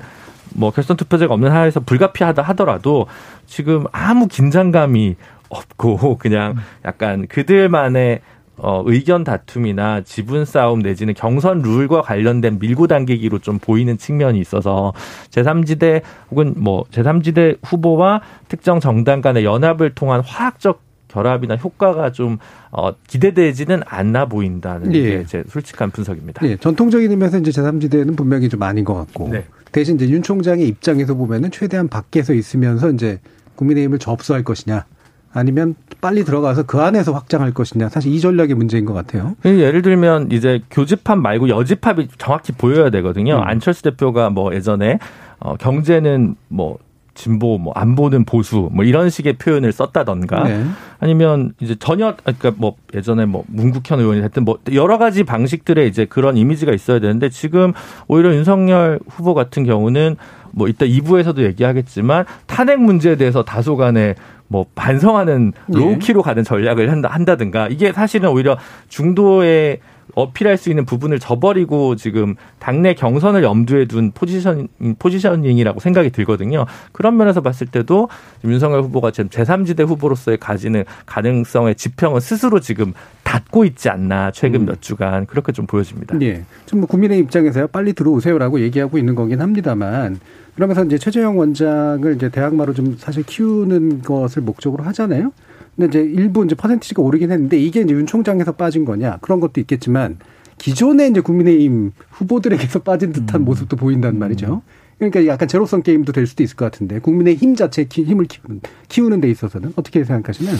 뭐 결선 투표제가 없는 하에서 불가피하다 하더라도 지금 아무 긴장감이 없고 그냥 약간 그들만의 어, 의견 다툼이나 지분 싸움 내지는 경선 룰과 관련된 밀고 당기기로 좀 보이는 측면이 있어서 제3지대 혹은 뭐 제3지대 후보와 특정 정당 간의 연합을 통한 화학적 결합이나 효과가 좀 어, 기대되지는 않나 보인다는 예. 게제 솔직한 분석입니다. 예. 전통적인 의미에서 이제 제3지대는 분명히 좀 아닌 것 같고 네. 대신 이제 윤 총장의 입장에서 보면은 최대한 밖에서 있으면서 이제 국민의힘을 접수할 것이냐 아니면 빨리 들어가서 그 안에서 확장할 것이냐 사실 이 전략의 문제인 것 같아요. 예를 들면 이제 교집합 말고 여집합이 정확히 보여야 되거든요. 음. 안철수 대표가 뭐 예전에 어, 경제는 뭐 진보 뭐 안보는 보수 뭐 이런 식의 표현을 썼다던가 네. 아니면 이제 전혀 그러니까 뭐 예전에 뭐 문국현 의원이 했든 뭐 여러 가지 방식들의 이제 그런 이미지가 있어야 되는데 지금 오히려 윤석열 후보 같은 경우는 뭐 이따 2부에서도 얘기하겠지만 탄핵 문제에 대해서 다소간에 뭐 반성하는 예. low-key로 가는 전략을 한다, 한다든가 이게 사실은 오히려 중도에 어필할 수 있는 부분을 저버리고 지금 당내 경선을 염두에 둔 포지션 positioning이라고 생각이 들거든요. 그런 면에서 봤을 때도 윤석열 후보가 지금 제3지대 후보로서의 가지는 가능성의 지평은 스스로 지금 닫고 있지 않나 최근 음. 몇 주간 그렇게 좀 보여집니다. 예. 지금 뭐 국민의 입장에서요 빨리 들어오세요라고 얘기하고 있는 거긴 합니다만 그러면서 이제 최재형 원장을 이제 대학마로 좀 사실 키우는 것을 목적으로 하잖아요. 근데 이제 일부 이제 퍼센티지가 오르긴 했는데 이게 이제 윤 총장에서 빠진 거냐 그런 것도 있겠지만 기존에 이제 국민의힘 후보들에게서 빠진 듯한 음. 모습도 보인단 말이죠. 그러니까 약간 제로성 게임도 될 수도 있을 것 같은데 국민의힘 자체 힘을 키우는 키우는 데 있어서는 어떻게 생각하시나요?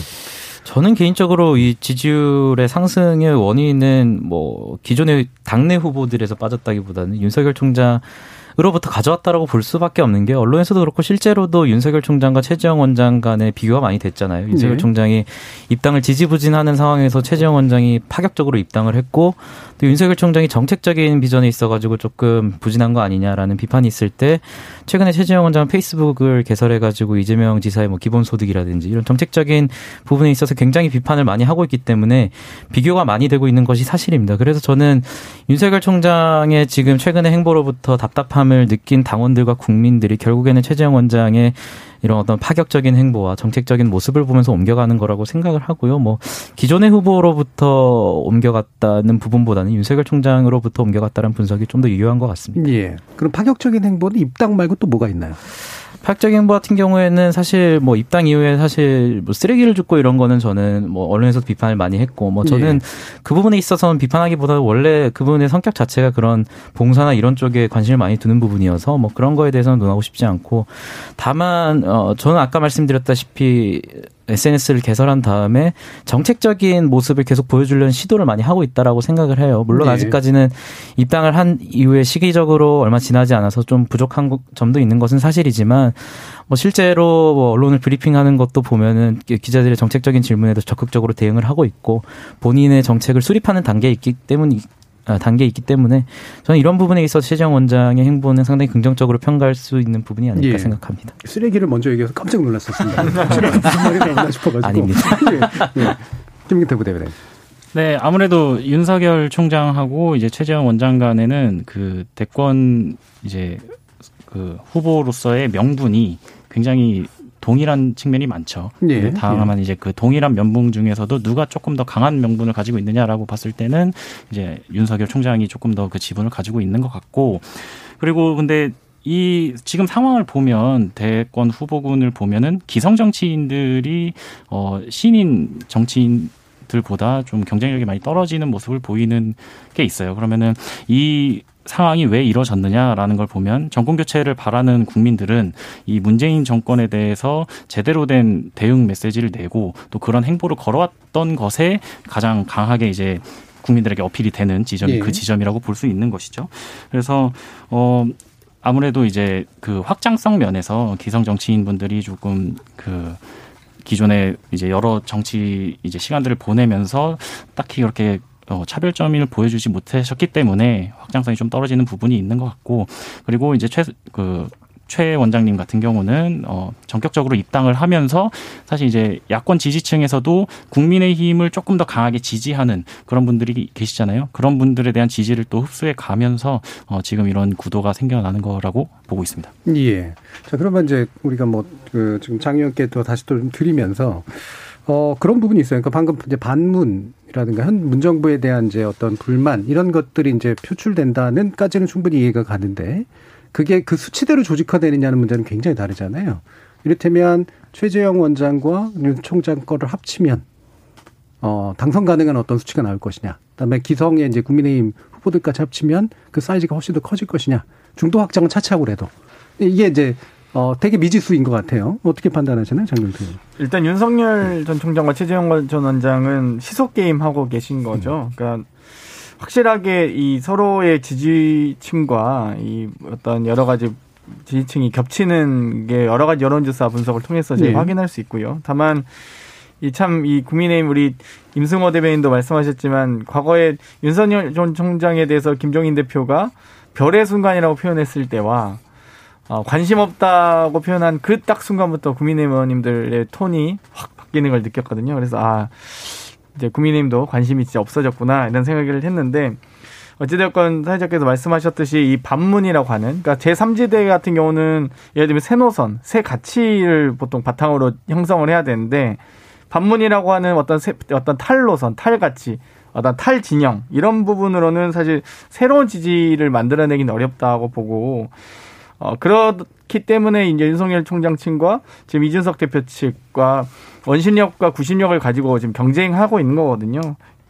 저는 개인적으로 이 지지율의 상승의 원인은 뭐 기존의 당내 후보들에서 빠졌다기보다는 윤석열 총장 으로부터 가져왔다라고 볼 수밖에 없는 게 언론에서도 그렇고 실제로도 윤석열 총장과 최재형 원장 간의 비교가 많이 됐잖아요. 윤석열 네. 총장이 입당을 지지부진하는 상황에서 최재형 원장이 파격적으로 입당을 했고 또 윤석열 총장이 정책적인 비전에 있어가지고 조금 부진한 거 아니냐라는 비판이 있을 때 최근에 최재형 원장은 페이스북을 개설해가지고 이재명 지사의 뭐 기본소득이라든지 이런 정책적인 부분에 있어서 굉장히 비판을 많이 하고 있기 때문에 비교가 많이 되고 있는 것이 사실입니다. 그래서 저는 윤석열 총장의 지금 최근의 행보로부터 답답 함을 느낀 당원들과 국민들이 결국에는 최재형 원장의 이런 어떤 파격적인 행보와 정책적인 모습을 보면서 옮겨가는 거라고 생각을 하고요. 뭐 기존의 후보로부터 옮겨갔다는 부분보다는 윤석열 총장으로부터 옮겨갔다는 분석이 좀 더 유효한 것 같습니다. 예. 그럼 파격적인 행보는 입당 말고 또 뭐가 있나요? 파격적인 행보 같은 경우에는 사실 뭐 입당 이후에 사실 뭐 쓰레기를 줍고 이런 거는 저는 뭐 언론에서도 비판을 많이 했고 뭐 저는 예. 그 부분에 있어서는 비판하기보다 원래 그분의 성격 자체가 그런 봉사나 이런 쪽에 관심을 많이 두는 부분이어서 뭐 그런 거에 대해서는 논하고 싶지 않고 다만 어 저는 아까 말씀드렸다시피 SNS를 개설한 다음에 정책적인 모습을 계속 보여주려는 시도를 많이 하고 있다라고 생각을 해요. 물론 네. 아직까지는 입당을 한 이후에 시기적으로 얼마 지나지 않아서 좀 부족한 점도 있는 것은 사실이지만 뭐 실제로 뭐 언론을 브리핑하는 것도 보면은 기자들의 정책적인 질문에도 적극적으로 대응을 하고 있고 본인의 정책을 수립하는 단계에 있기 때문이 아, 단계에 있기 때문에 저는 이런 부분에 있어서 최재형 원장의 행보는 상당히 긍정적으로 평가할 수 있는 부분이 아닐까 예. 생각합니다. 쓰레기를 먼저 얘기해서 깜짝 놀랐었습니다. 무슨 말이 나오나 싶어가지고. 아닙니다. 예. 예. 김기태 부대변인. 네, 아무래도 윤석열 총장하고 이제 최재형 원장 간에는 그 대권 이제 그 후보로서의 명분이 굉장히 동일한 측면이 많죠. 네. 다만 예. 이제 그 동일한 면분 중에서도 누가 조금 더 강한 명분을 가지고 있느냐라고 봤을 때는 이제 윤석열 총장이 조금 더 그 지분을 가지고 있는 것 같고 그리고 근데 이 지금 상황을 보면 대권 후보군을 보면은 기성 정치인들이 어 신인 정치인 들보다 좀 경쟁력이 많이 떨어지는 모습을 보이는 게 있어요. 그러면은 이 상황이 왜 이뤄졌느냐라는 걸 보면 정권 교체를 바라는 국민들은 이 문재인 정권에 대해서 제대로 된 대응 메시지를 내고 또 그런 행보를 걸어왔던 것에 가장 강하게 이제 국민들에게 어필이 되는 지점이 예. 그 지점이라고 볼 수 있는 것이죠. 그래서 어 아무래도 이제 그 확장성 면에서 기성 정치인 분들이 조금 그 기존에 이제 여러 정치 이제 시간들을 보내면서 딱히 그렇게 어, 차별점을 보여주지 못하셨기 때문에 확장성이 좀 떨어지는 부분이 있는 것 같고 그리고 이제 최 그 최 원장님 같은 경우는 어 전격적으로 입당을 하면서 사실 이제 야권 지지층에서도 국민의 힘을 조금 더 강하게 지지하는 그런 분들이 계시잖아요. 그런 분들에 대한 지지를 또 흡수해 가면서 어 지금 이런 구도가 생겨나는 거라고 보고 있습니다. 예. 자 그러면 이제 우리가 뭐 그 지금 장 의원께 또 다시 또 드리면서 어 그런 부분이 있어요. 그러니까 방금 이제 반문 이 라든가 현 문정부에 대한 이제 어떤 불만 이런 것들이 이제 표출된다는까지는 충분히 이해가 가는데 그게 그 수치대로 조직화되느냐는 문제는 굉장히 다르잖아요. 이를테면 최재형 원장과 윤 총장 거를 합치면 어 당선 가능한 어떤 수치가 나올 것이냐. 그다음에 기성의 이제 국민의힘 후보들까지 합치면 그 사이즈가 훨씬 더 커질 것이냐. 중도 확장은 차치하고 그래도 이게 이제 어, 되게 미지수인 것 같아요. 어떻게 판단하시나요, 장경태 일단 윤석열 전 총장과 최재형 전 원장은 시속 게임 하고 계신 거죠. 음. 그러니까 확실하게 이 서로의 지지층과 이 어떤 여러 가지 지지층이 겹치는 게 여러 가지 여론조사 분석을 통해서 저희 네. 확인할 수 있고요. 다만 이 참 이 국민의힘 우리 임승호 대변인도 말씀하셨지만 과거에 윤석열 전 총장에 대해서 김종인 대표가 별의 순간이라고 표현했을 때와 어, 관심 없다고 표현한 그 딱 순간부터 국민의힘 의원님들의 톤이 확 바뀌는 걸 느꼈거든요. 그래서 아 이제 국민의힘도 관심이 진짜 없어졌구나 이런 생각을 했는데 어찌되었건 사회자께서 말씀하셨듯이 이 반문이라고 하는 그러니까 제3지대 같은 경우는 예를 들면 새 노선, 새 가치를 보통 바탕으로 형성을 해야 되는데 반문이라고 하는 어떤 새, 어떤 탈노선, 탈가치, 어떤 탈진영 이런 부분으로는 사실 새로운 지지를 만들어내기는 어렵다고 보고 어 그렇기 때문에 이제 윤석열 총장 측과 지금 이준석 대표 측과 원심력과 구심력을 가지고 지금 경쟁하고 있는 거거든요.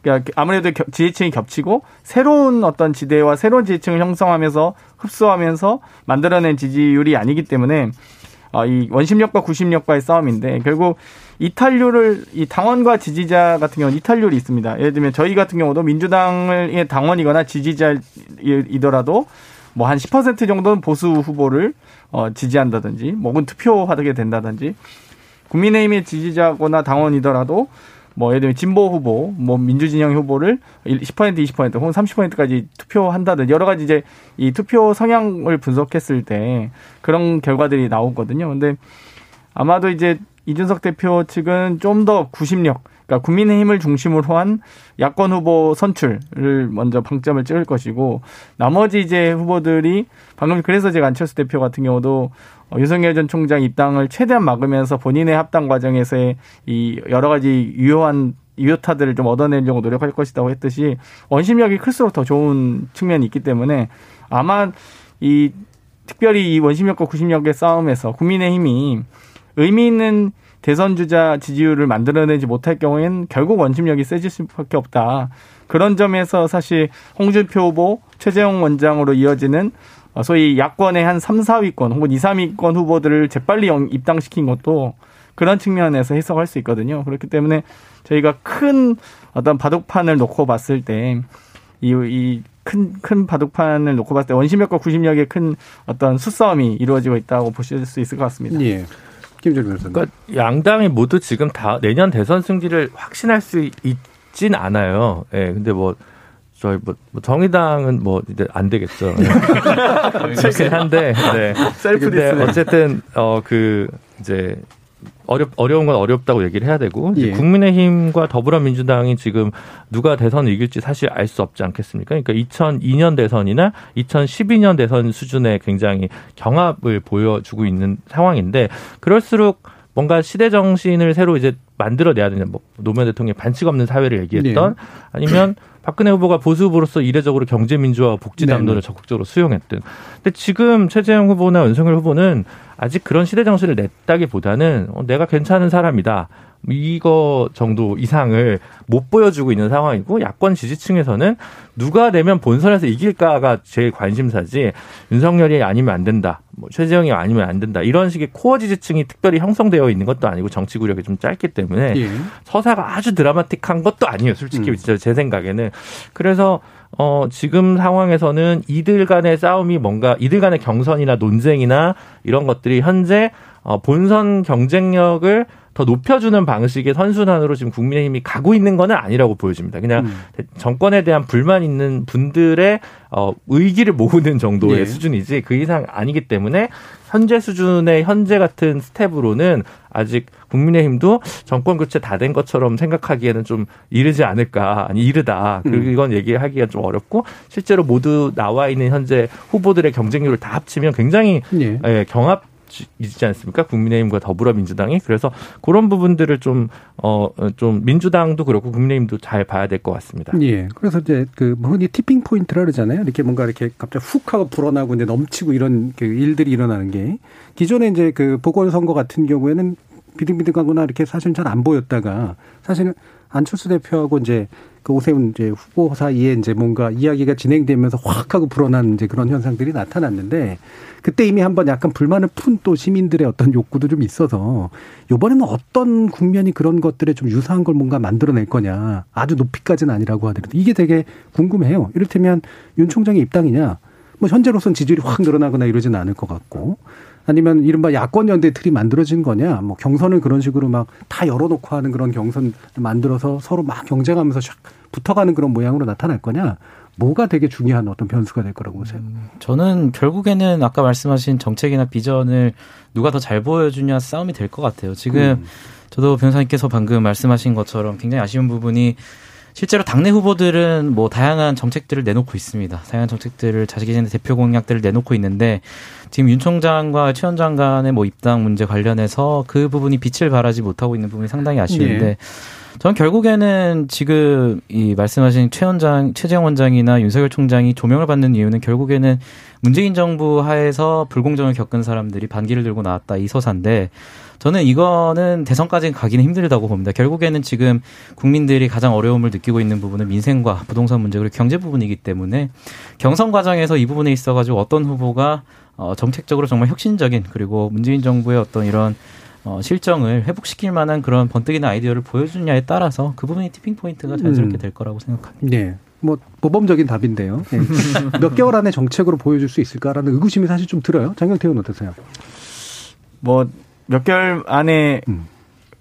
그러니까 아무래도 지지층이 겹치고 새로운 어떤 지대와 새로운 지지층을 형성하면서 흡수하면서 만들어낸 지지율이 아니기 때문에 어, 이 원심력과 구심력과의 싸움인데 결국 이탈률을 이 당원과 지지자 같은 경우는 이탈률이 있습니다. 예를 들면 저희 같은 경우도 민주당의 당원이거나 지지자이더라도 뭐 한 10% 정도는 보수 후보를 어 지지한다든지 혹은 투표하게 된다든지 국민의힘의 지지자거나 당원이더라도 뭐 예를 들면 진보 후보, 뭐 민주진영 후보를 10% 20% 혹은 30%까지 투표한다든 여러 가지 이제 이 투표 성향을 분석했을 때 그런 결과들이 나오거든요. 근데 아마도 이제 이준석 대표 측은 좀 더 구심력, 그러니까 국민의힘을 중심으로 한 야권 후보 선출을 먼저 방점을 찍을 것이고 나머지 이제 후보들이 방금 그래서 제가 안철수 대표 같은 경우도 어, 윤석열 전 총장 입당을 최대한 막으면서 본인의 합당 과정에서의 이 여러 가지 유효한 유효타들을 좀 얻어내려고 노력할 것이라고 했듯이 원심력이 클수록 더 좋은 측면이 있기 때문에 아마 이 특별히 이 원심력과 구심력의 싸움에서 국민의힘이 의미 있는 대선 주자 지지율을 만들어내지 못할 경우에는 결국 원심력이 세질 수밖에 없다. 그런 점에서 사실 홍준표 후보, 최재형 원장으로 이어지는 어, 소위 야권의 한 3, 4위권 혹은 2, 3위권 후보들을 재빨리 입당시킨 것도 그런 측면에서 해석할 수 있거든요. 그렇기 때문에 저희가 큰 어떤 바둑판을 놓고 봤을 때 이, 이 큰, 큰 바둑판을 놓고 봤을 때 원심력과 구심력의 큰 어떤 수싸움이 이루어지고 있다고 보실 수 있을 것 같습니다. 예. 김준 변호사님. 그러니까 양당이 모두 지금 다 내년 대선 승리를 확신할 수 있진 않아요. 예. 근데 뭐 저희 뭐, 뭐 정의당은 뭐 이제 안 되겠죠. 그렇긴 한데, 네. 셀프 근데 어쨌든 어 그 이제 어렵 어려운 건 어렵다고 얘기를 해야 되고 예. 국민의힘과 더불어민주당이 지금 누가 대선을 이길지 사실 알 수 없지 않겠습니까? 그러니까 2002년 대선이나 2012년 대선 수준의 굉장히 경합을 보여주고 있는 상황인데 그럴수록 뭔가 시대 정신을 새로 이제 만들어내야 되는 뭐 노무현 대통령의 반칙 없는 사회를 얘기했던 네. 아니면 박근혜 후보가 보수 후보로서 이례적으로 경제 민주화 복지 담론을 네. 적극적으로 수용했든. 근데 지금 최재형 후보나 윤석열 후보는 아직 그런 시대 정신을 냈다기보다는 어, 내가 괜찮은 사람이다. 이거 정도 이상을 못 보여주고 있는 상황이고 야권 지지층에서는 누가 되면 본선에서 이길까가 제일 관심사지 윤석열이 아니면 안 된다. 뭐 최재형이 아니면 안 된다. 이런 식의 코어 지지층이 특별히 형성되어 있는 것도 아니고 정치 구력이 좀 짧기 때문에 예. 서사가 아주 드라마틱한 것도 아니에요. 솔직히 음. 제 생각에는. 그래서 어, 지금 상황에서는 이들 간의 싸움이 뭔가 이들 간의 경선이나 논쟁이나 이런 것들이 현재 어, 본선 경쟁력을 더 높여주는 방식의 선순환으로 지금 국민의힘이 가고 있는 것은 아니라고 보여집니다. 그냥 음. 정권에 대한 불만 있는 분들의 어, 의기를 모으는 정도의 예. 수준이지 그 이상 아니기 때문에 현재 수준의 현재 같은 스텝으로는 아직 국민의힘도 정권 교체 다 된 것처럼 생각하기에는 좀 이르지 않을까 아니 이르다 그리고 음. 이건 얘기하기가 좀 어렵고 실제로 모두 나와 있는 현재 후보들의 경쟁률을 다 합치면 굉장히 예. 예, 경합 있지 않습니까? 국민의힘과 더불어민주당이 그래서 그런 부분들을 좀어 좀 민주당도 그렇고 국민의힘도 잘 봐야 될 것 같습니다. 예. 그래서 이제 그 흔히 티핑 포인트라 그러잖아요. 이렇게 뭔가 이렇게 갑자기 훅 하고 불어나고 이제 넘치고 이런 그 일들이 일어나는 게 기존에 이제 그 보궐선거 같은 경우에는 비등비등하거나 이렇게 사실 잘 안 보였다가 사실은 안철수 대표하고 이제 그 오세훈 이제 후보 사이에 이제 뭔가 이야기가 진행되면서 확 하고 불어난 이제 그런 현상들이 나타났는데 그때 이미 한번 약간 불만을 푼 또 시민들의 어떤 욕구도 좀 있어서 요번에는 어떤 국면이 그런 것들에 좀 유사한 걸 뭔가 만들어낼 거냐. 아주 높이까지는 아니라고 하더라도 이게 되게 궁금해요. 이를테면 윤 총장의 입당이냐. 뭐 현재로선 지지율이 확 늘어나거나 이러지는 않을 것 같고 아니면 이른바 야권 연대 틀이 만들어진 거냐 뭐 경선을 그런 식으로 막 다 열어놓고 하는 그런 경선 만들어서 서로 막 경쟁하면서 샥 붙어가는 그런 모양으로 나타날 거냐 뭐가 되게 중요한 어떤 변수가 될 거라고 보세요? 음, 저는 결국에는 아까 말씀하신 정책이나 비전을 누가 더 잘 보여주냐 싸움이 될 것 같아요. 지금 음. 저도 변호사님께서 방금 말씀하신 것처럼 굉장히 아쉬운 부분이 실제로 당내 후보들은 뭐 다양한 정책들을 내놓고 있습니다. 다양한 정책들을 자기네 대표 공약들을 내놓고 있는데 지금 윤 총장과 최 원장 간의 뭐 입당 문제 관련해서 그 부분이 빛을 발하지 못하고 있는 부분이 상당히 아쉬운데 네. 저는 결국에는 지금 이 말씀하신 최 원장, 최재형 원장이나 윤석열 총장이 조명을 받는 이유는 결국에는 문재인 정부 하에서 불공정을 겪은 사람들이 반기를 들고 나왔다 이 서사인데 저는 이거는 대선까지 가기는 힘들다고 봅니다. 결국에는 지금 국민들이 가장 어려움을 느끼고 있는 부분은 민생과 부동산 문제 그리고 경제 부분이기 때문에 경선 과정에서 이 부분에 있어 가지고 어떤 후보가 어, 정책적으로 정말 혁신적인 그리고 문재인 정부의 어떤 이런 어, 실정을 회복시킬 만한 그런 번뜩이는 아이디어를 보여주냐에 따라서 그 부분이 티핑 포인트가 자연스럽게 음. 될 거라고 생각합니다. 네. 뭐 모범적인 답인데요. 네. 몇 개월 안에 정책으로 보여줄 수 있을까라는 의구심이 사실 좀 들어요. 장경태 의원 어떠세요? 뭐 몇 개월 안에 음.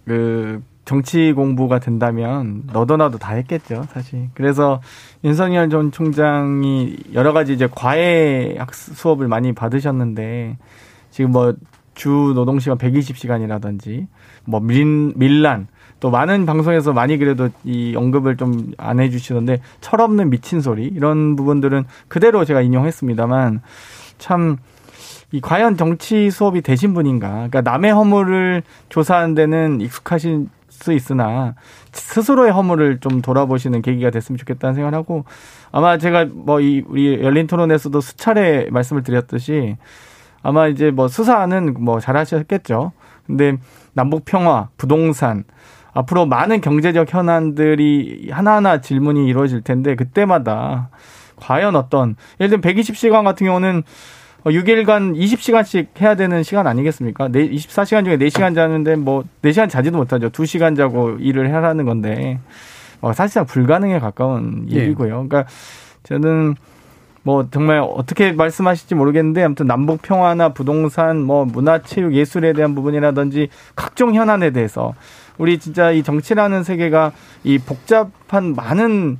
그 정치 공부가 된다면 너도 나도 다 했겠죠, 사실. 그래서 윤석열 전 총장이 여러 가지 이제 과외 학습 수업을 많이 받으셨는데 지금 뭐 주 노동 시간 120시간이라든지 뭐 밀, 밀란 또 많은 방송에서 많이 그래도 이 언급을 좀 안 해주시던데 철없는 미친 소리 이런 부분들은 그대로 제가 인용했습니다만 참 이 과연 정치 수업이 되신 분인가? 그러니까 남의 허물을 조사하는 데는 익숙하신 수 있으나 스스로의 허물을 좀 돌아보시는 계기가 됐으면 좋겠다는 생각을 하고 아마 제가 뭐 이 우리 열린 토론에서도 수차례 말씀을 드렸듯이 아마 이제 뭐 수사는 뭐 잘하셨겠죠. 근데 남북 평화, 부동산 앞으로 많은 경제적 현안들이 하나하나 질문이 이루어질 텐데 그때마다 과연 어떤 예를 들면 120시간 같은 경우는 6일간 어, 20시간씩 해야 되는 시간 아니겠습니까? 24시간 중에 4시간 자는데 뭐 4시간 자지도 못하죠. 2시간 자고 일을 하라는 건데 어, 사실상 불가능에 가까운 예. 일이고요. 그러니까 저는 뭐 정말 어떻게 말씀하실지 모르겠는데 아무튼 남북 평화나 부동산 뭐 문화 체육 예술에 대한 부분이라든지 각종 현안에 대해서 우리 진짜 이 정치라는 세계가 이 복잡한 많은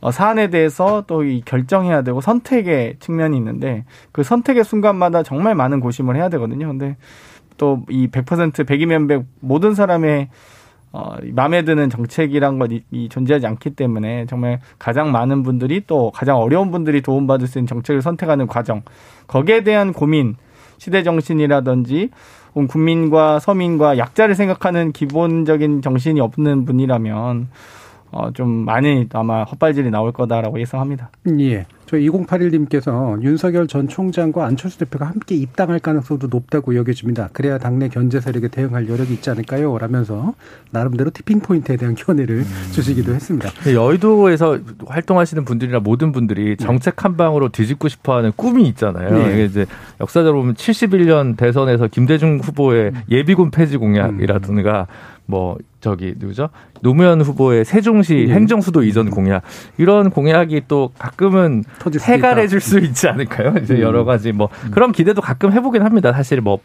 어, 사안에 대해서 또 이 결정해야 되고 선택의 측면이 있는데 그 선택의 순간마다 정말 많은 고심을 해야 되거든요. 근데 또 이 100% 100이면 100 모든 사람의 어, 마음에 드는 정책이란 것이 존재하지 않기 때문에 정말 가장 많은 분들이 또 가장 어려운 분들이 도움받을 수 있는 정책을 선택하는 과정 거기에 대한 고민 시대 정신이라든지 국민과 서민과 약자를 생각하는 기본적인 정신이 없는 분이라면 어, 좀 많이 아마 헛발질이 나올 거다라고 예상합니다. 예. 저 2081님께서 윤석열 전 총장과 안철수 대표가 함께 입당할 가능성도 높다고 여겨집니다. 그래야 당내 견제 세력에 대응할 여력이 있지 않을까요? 라면서 나름대로 티핑 포인트에 대한 견해를 음. 주시기도 했습니다. 여의도에서 활동하시는 분들이나 모든 분들이 네. 정책 한 방으로 뒤집고 싶어 하는 꿈이 있잖아요. 네. 이게 이제 역사적으로 보면 71년 대선에서 김대중 후보의 음. 예비군 폐지 공약이라든가 뭐 저기 누구죠? 노무현 후보의 세종시 네. 행정수도 이전 공약 이런 공약이 또 가끔은 해갈해 줄 수 있지 않을까요? 이제 음. 여러 가지 뭐 음. 그런 기대도 가끔 해보긴 합니다. 사실 뭐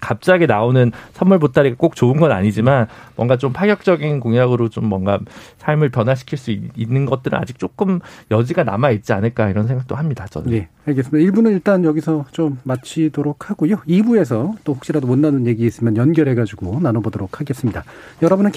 갑자기 나오는 선물 보따리가 꼭 좋은 건 아니지만 뭔가 좀 파격적인 공약으로 좀 뭔가 삶을 변화시킬 수 있는 것들은 아직 조금 여지가 남아 있지 않을까 이런 생각도 합니다. 저는. 네, 알겠습니다. 1부는 일단 여기서 좀 마치도록 하고요. 2부에서 또 혹시라도 못 나눈 얘기 있으면 연결해 가지고 나눠보도록 하겠습니다. 여러분은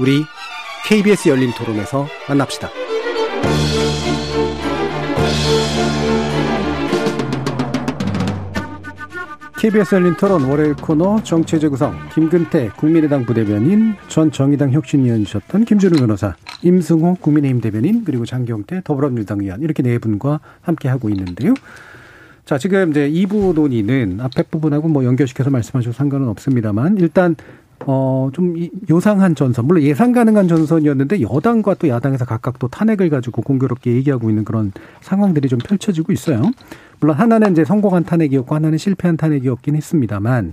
우리 KBS 열린 토론에서 만납시다. KBS 열린 토론 월요일 코너 정치 재구성 김근태 국민의당 부대변인 전 정의당 혁신위원이셨던 김준우 변호사 임승호 국민의힘 대변인 그리고 장경태 더불어민주당 의원 이렇게 네 분과 함께 하고 있는데요. 자 지금 이제 2부 논의는 앞에 부분하고 뭐 연결시켜서 말씀하셔도 상관은 없습니다만 일단 어, 좀 요상한 전선, 물론 예상 가능한 전선이었는데 여당과 또 야당에서 각각 또 탄핵을 가지고 공교롭게 얘기하고 있는 그런 상황들이 좀 펼쳐지고 있어요. 물론 하나는 이제 성공한 탄핵이었고 하나는 실패한 탄핵이었긴 했습니다만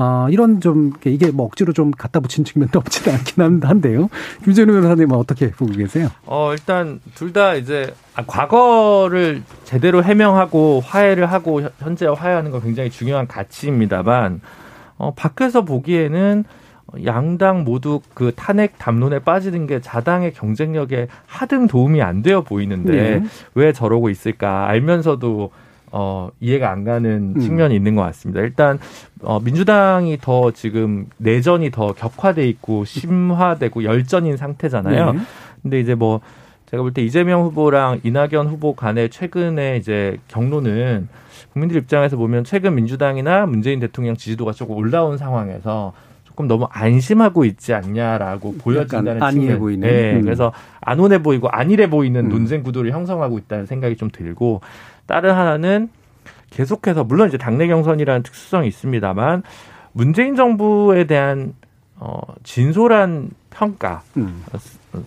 아, 이런 좀, 이게 뭐 억지로 좀 갖다 붙인 측면도 없지는 않긴 한데요. 김재훈 변호사님은 어떻게 보고 계세요? 어, 일단 둘 다 이제 아, 과거를 제대로 해명하고 화해를 하고 현재와 화해하는 건 굉장히 중요한 가치입니다만, 어, 밖에서 보기에는 양당 모두 그 탄핵 담론에 빠지는 게 자당의 경쟁력에 하등 도움이 안 되어 보이는데 네. 왜 저러고 있을까 알면서도 어, 이해가 안 가는 음. 측면이 있는 것 같습니다. 일단, 어, 민주당이 더 지금 내전이 더 격화돼 있고 심화되고 열전인 상태잖아요. 네. 근데 이제 뭐, 제가 볼 때 이재명 후보랑 이낙연 후보 간의 최근에 이제 경로는 국민들 입장에서 보면 최근 민주당이나 문재인 대통령 지지도가 조금 올라온 상황에서 조금 너무 안심하고 있지 않냐라고 보여진다는 측면. 보이는. 네, 음. 그래서 안온해 보이고 안일해 보이는 음. 논쟁 구도를 형성하고 있다는 생각이 좀 들고 다른 하나는 계속해서 물론 이제 당내 경선이라는 특수성이 있습니다만 문재인 정부에 대한 어 진솔한 평가 음.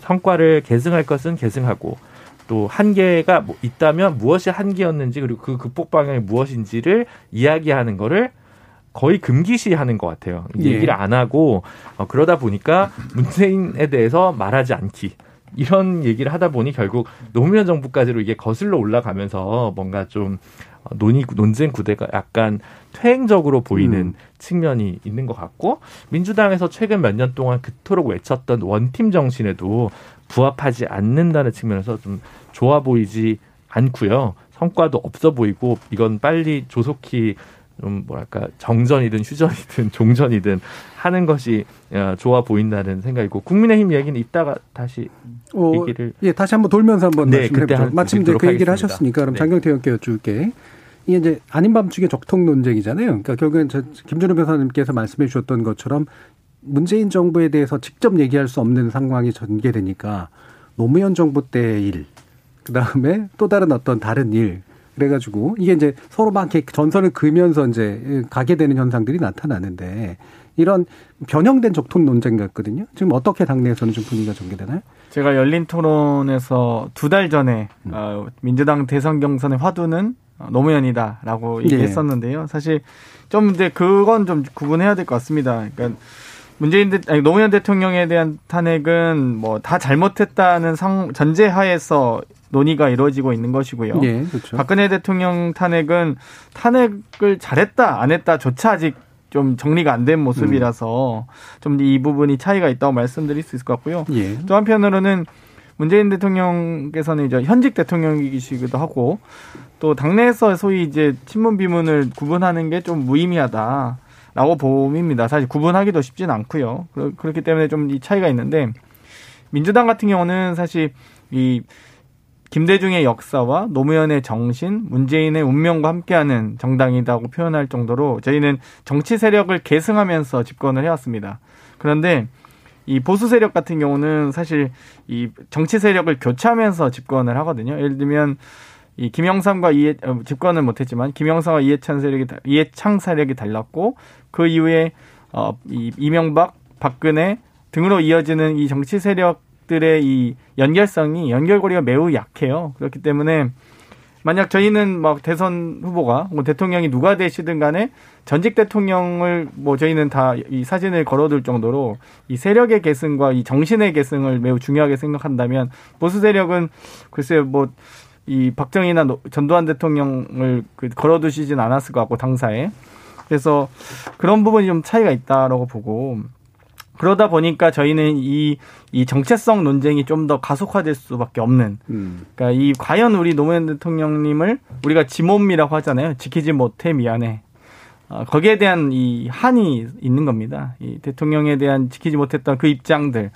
성과를 계승할 것은 계승하고 또 한계가 뭐 있다면 무엇이 한계였는지 그리고 그 극복 방향이 무엇인지를 이야기하는 거를 거의 금기시하는 것 같아요. 예. 얘기를 안 하고 어, 그러다 보니까 문재인에 대해서 말하지 않기. 이런 얘기를 하다 보니 결국 노무현 정부까지로 이게 거슬러 올라가면서 뭔가 좀 논의 논쟁 구대가 약간 퇴행적으로 보이는 음. 측면이 있는 것 같고 민주당에서 최근 몇 년 동안 그토록 외쳤던 원팀 정신에도 부합하지 않는다는 측면에서 좀 좋아 보이지 않고요. 성과도 없어 보이고 이건 빨리 조속히 좀 뭐랄까 정전이든 휴전이든 종전이든 하는 것이 어, 좋아 보인다는 생각이고 국민의힘 얘기는 이따가 다시 어, 얘기를 예 다시 한번 돌면서 한번 네, 말씀해보죠. 마침 그 얘기를 하겠습니다. 하셨으니까 그럼 네. 장경태 의원께 여쭐게 이게 이제 아닌 밤중에 적통 논쟁이잖아요. 그러니까 결국엔 저 김준호 변호사님께서 말씀해 주셨던 것처럼 문재인 정부에 대해서 직접 얘기할 수 없는 상황이 전개되니까 노무현 정부 때의 일, 그 다음에 또 다른 어떤 다른 일, 그래가지고 이게 이제 서로 막 이렇게 전선을 그면서 이제 가게 되는 현상들이 나타나는데 이런 변형된 적통 논쟁 같거든요. 지금 어떻게 당내에서는 좀 분위기가 전개되나요? 제가 열린 토론에서 두 달 전에 음. 어, 민주당 대선 경선의 화두는 노무현이다라고 예. 얘기했었는데요. 사실 좀 이제 그건 좀 구분해야 될 것 같습니다. 그러니까 문재인 대 아니 노무현 대통령에 대한 탄핵은 뭐 다 잘못했다는 상 전제하에서 논의가 이루어지고 있는 것이고요. 예, 그렇죠. 박근혜 대통령 탄핵은 탄핵을 잘했다 안 했다조차 아직 좀 정리가 안 된 모습이라서 음. 좀이 부분이 차이가 있다고 말씀드릴 수 있을 것 같고요. 예. 또 한편으로는 문재인 대통령께서는 이제 현직 대통령이시기도 하고 또 당내에서 소위 이제 친문 비문을 구분하는 게 좀 무의미하다 라고 봅니다. 사실 구분하기도 쉽지는 않고요. 그렇기 때문에 좀 이 차이가 있는데 민주당 같은 경우는 사실 이 김대중의 역사와 노무현의 정신, 문재인의 운명과 함께하는 정당이라고 표현할 정도로 저희는 정치 세력을 계승하면서 집권을 해왔습니다. 그런데 이 보수 세력 같은 경우는 사실 이 정치 세력을 교체하면서 집권을 하거든요. 예를 들면 이 김영삼과 이해 어, 집권을 못했지만 김영삼과 이해찬 세력이 이해창 세력이 달랐고 그 이후에 어 이 이명박, 박근혜 등으로 이어지는 이 정치 세력 세력들의 이 연결성이 연결고리가 매우 약해요. 그렇기 때문에 만약 저희는 막 대선 후보가 뭐 대통령이 누가 되시든 간에 전직 대통령을 뭐 저희는 다 이 사진을 걸어둘 정도로 이 세력의 계승과 이 정신의 계승을 매우 중요하게 생각한다면 보수 세력은 글쎄요 뭐 이 박정희나 전두환 대통령을 그 걸어두시진 않았을 것 같고 당사에 그래서 그런 부분이 좀 차이가 있다라고 보고 그러다 보니까 저희는 이, 이 정체성 논쟁이 좀 더 가속화될 수밖에 없는. 음. 그러니까 이 과연 우리 노무현 대통령님을 우리가 지몸이라고 하잖아요. 지키지 못해 미안해. 어, 거기에 대한 이 한이 있는 겁니다. 이 대통령에 대한 지키지 못했던 그 입장들.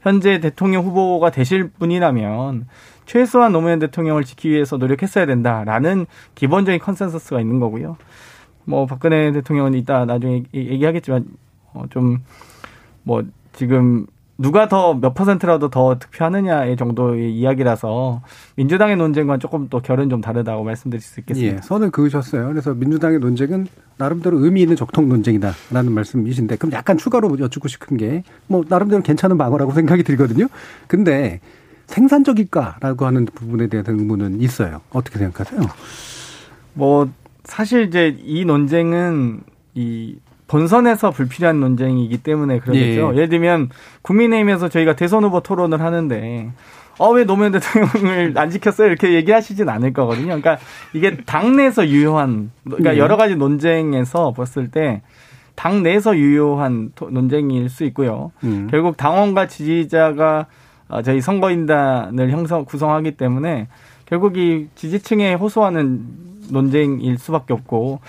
현재 대통령 후보가 되실 분이라면 최소한 노무현 대통령을 지키기 위해서 노력했어야 된다라는 기본적인 consensus가 있는 거고요. 뭐 박근혜 대통령은 이따 나중에 얘기하겠지만 어 좀 뭐 지금 누가 더 몇 퍼센트라도 더 득표하느냐의 정도의 이야기라서 민주당의 논쟁과 조금 또 결은 좀 다르다고 말씀드릴 수 있겠습니다. 예, 선을 그으셨어요. 그래서 민주당의 논쟁은 나름대로 의미 있는 적통 논쟁이다라는 말씀이신데 그럼 약간 추가로 여쭙고 싶은 게 뭐 나름대로 괜찮은 방어라고 생각이 들거든요. 근데 생산적일까라고 하는 부분에 대한 의문은 있어요. 어떻게 생각하세요? 뭐 사실 이제 이 논쟁은 이 본선에서 불필요한 논쟁이기 때문에 그러겠죠. 예. 예를 들면 국민의힘에서 저희가 대선 후보 토론을 하는데 어, 왜 노무현 대통령을 안 지켰어요? 이렇게 얘기하시진 않을 거거든요. 그러니까 이게 당내에서 유효한, 그러니까 예. 여러 가지 논쟁에서 봤을 때 당내에서 유효한 논쟁일 수 있고요. 음. 결국 당원과 지지자가 어, 저희 선거인단을 형성, 구성하기 때문에 결국 이 지지층에 호소하는 논쟁일 수밖에 없고 어,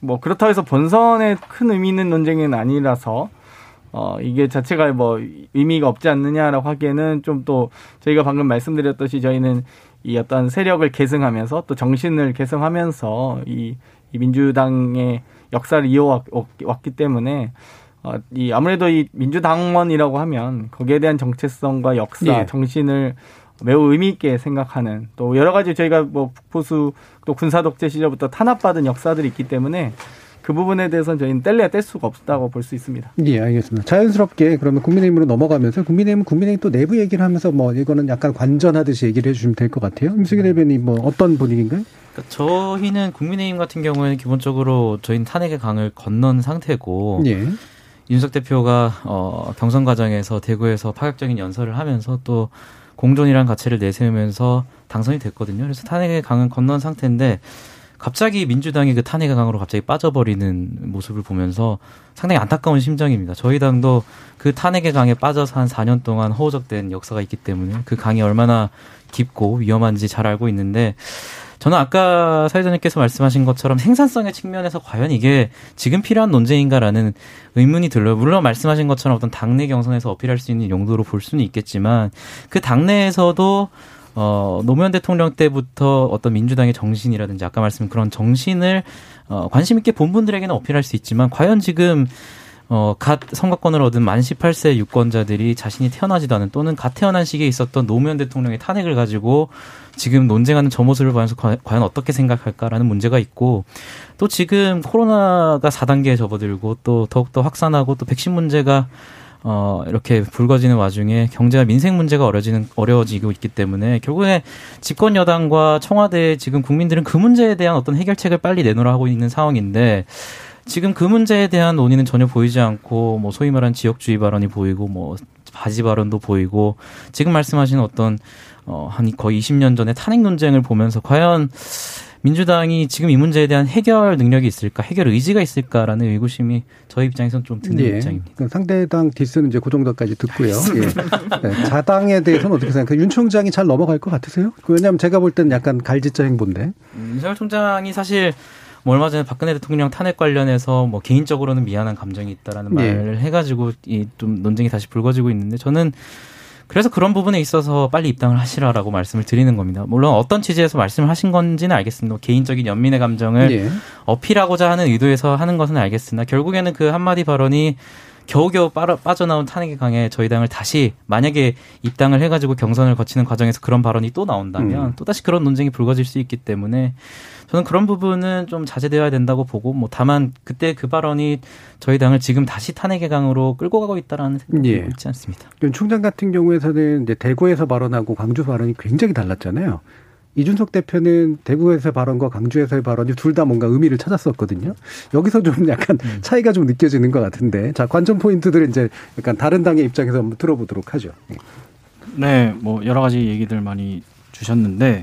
뭐 그렇다고 해서 본선에 큰 의미 있는 논쟁은 아니라서 어, 이게 자체가 뭐 의미가 없지 않느냐라고 하기에는 좀 또 저희가 방금 말씀드렸듯이 저희는 이 어떤 세력을 계승하면서 또 정신을 계승하면서 이, 이 민주당의 역사를 이어왔기 때문에 어, 이 아무래도 이 민주당원이라고 하면 거기에 대한 정체성과 역사, 예. 정신을 매우 의미 있게 생각하는 또 여러 가지 저희가 뭐 북포수 또 군사 독재 시절부터 탄압받은 역사들이 있기 때문에 그 부분에 대해서는 저희는 뗄래야 뗄 수가 없다고 볼 수 있습니다. 예, 알겠습니다. 자연스럽게 그러면 국민의힘으로 넘어가면서 국민의힘은 국민의힘 또 내부 얘기를 하면서 뭐 이거는 약간 관전하듯이 얘기를 해주시면 될 것 같아요. 임수기 대변인 뭐 어떤 분위기인가요? 그러니까 저희는 국민의힘 같은 경우에는 기본적으로 저희는 탄핵의 강을 건넌 상태고 예. 윤석 대표가 어 경선 과정에서 대구에서 파격적인 연설을 하면서 또 공존이란 가치를 내세우면서 당선이 됐거든요. 그래서 탄핵의 강은 건넌 상태인데 갑자기 민주당이 그 탄핵의 강으로 갑자기 빠져버리는 모습을 보면서 상당히 안타까운 심정입니다. 저희 당도 그 탄핵의 강에 빠져서 한 4년 동안 허우적된 역사가 있기 때문에 그 강이 얼마나 깊고 위험한지 잘 알고 있는데 저는 아까 사회자님께서 말씀하신 것처럼 생산성의 측면에서 과연 이게 지금 필요한 논쟁인가라는 의문이 들어요. 물론 말씀하신 것처럼 어떤 당내 경선에서 어필할 수 있는 용도로 볼 수는 있겠지만 그 당내에서도 어, 노무현 대통령 때부터 어떤 민주당의 정신이라든지 아까 말씀 그런 정신을 어, 관심 있게 본 분들에게는 어필할 수 있지만 과연 지금 어, 갓 선거권을 얻은 만 18세 유권자들이 자신이 태어나지도 않은 또는 갓 태어난 시기에 있었던 노무현 대통령의 탄핵을 가지고 지금 논쟁하는 저 모습을 보면서 과연 어떻게 생각할까라는 문제가 있고 또 지금 코로나가 4단계에 접어들고 또 더욱더 확산하고 또 백신 문제가 어, 이렇게 불거지는 와중에 경제와 민생 문제가 어려지는, 어려워지고 있기 때문에 결국에 집권 여당과 청와대 지금 국민들은 그 문제에 대한 어떤 해결책을 빨리 내놓으라 하고 있는 상황인데 지금 그 문제에 대한 논의는 전혀 보이지 않고 뭐 소위 말하는 지역주의 발언이 보이고 뭐 바지 발언도 보이고 지금 말씀하신 어떤 어, 한 거의 20년 전에 탄핵 논쟁을 보면서 과연 민주당이 지금 이 문제에 대한 해결 능력이 있을까, 해결 의지가 있을까라는 의구심이 저희 입장에서는 좀 드는 예. 입장입니다. 상대당 디스는 이제 그 정도까지 듣고요. 예. 네. 자당에 대해서는 어떻게 생각해요? 윤 총장이 잘 넘어갈 것 같으세요? 왜냐하면 제가 볼 때는 약간 갈지자 행보인데. 음, 윤석열 총장이 사실 뭐 얼마 전에 박근혜 대통령 탄핵 관련해서 뭐 개인적으로는 미안한 감정이 있다라는 예. 말을 해가지고 이 좀 논쟁이 다시 불거지고 있는데 저는 그래서 그런 부분에 있어서 빨리 입당을 하시라라고 말씀을 드리는 겁니다. 물론 어떤 취지에서 말씀을 하신 건지는 알겠습니다. 개인적인 연민의 감정을 예. 어필하고자 하는 의도에서 하는 것은 알겠으나 결국에는 그 한마디 발언이 겨우겨우 빠져나온 탄핵의 강에 저희 당을 다시 만약에 입당을 해가지고 경선을 거치는 과정에서 그런 발언이 또 나온다면 음. 또다시 그런 논쟁이 불거질 수 있기 때문에 저는 그런 부분은 좀 자제되어야 된다고 보고 뭐 다만 그때 그 발언이 저희 당을 지금 다시 탄핵의 강으로 끌고 가고 있다라는 생각이 예. 있지 않습니다. 총장 같은 경우에서는 이제 대구에서 발언하고 광주 발언이 굉장히 달랐잖아요. 이준석 대표는 대구에서의 발언과 강주에서의 발언이 둘 다 뭔가 의미를 찾았었거든요. 여기서 좀 약간 음. 차이가 좀 느껴지는 것 같은데. 자, 관전 포인트들을 이제 약간 다른 당의 입장에서 한번 들어보도록 하죠. 네, 뭐 여러 가지 얘기들 많이 주셨는데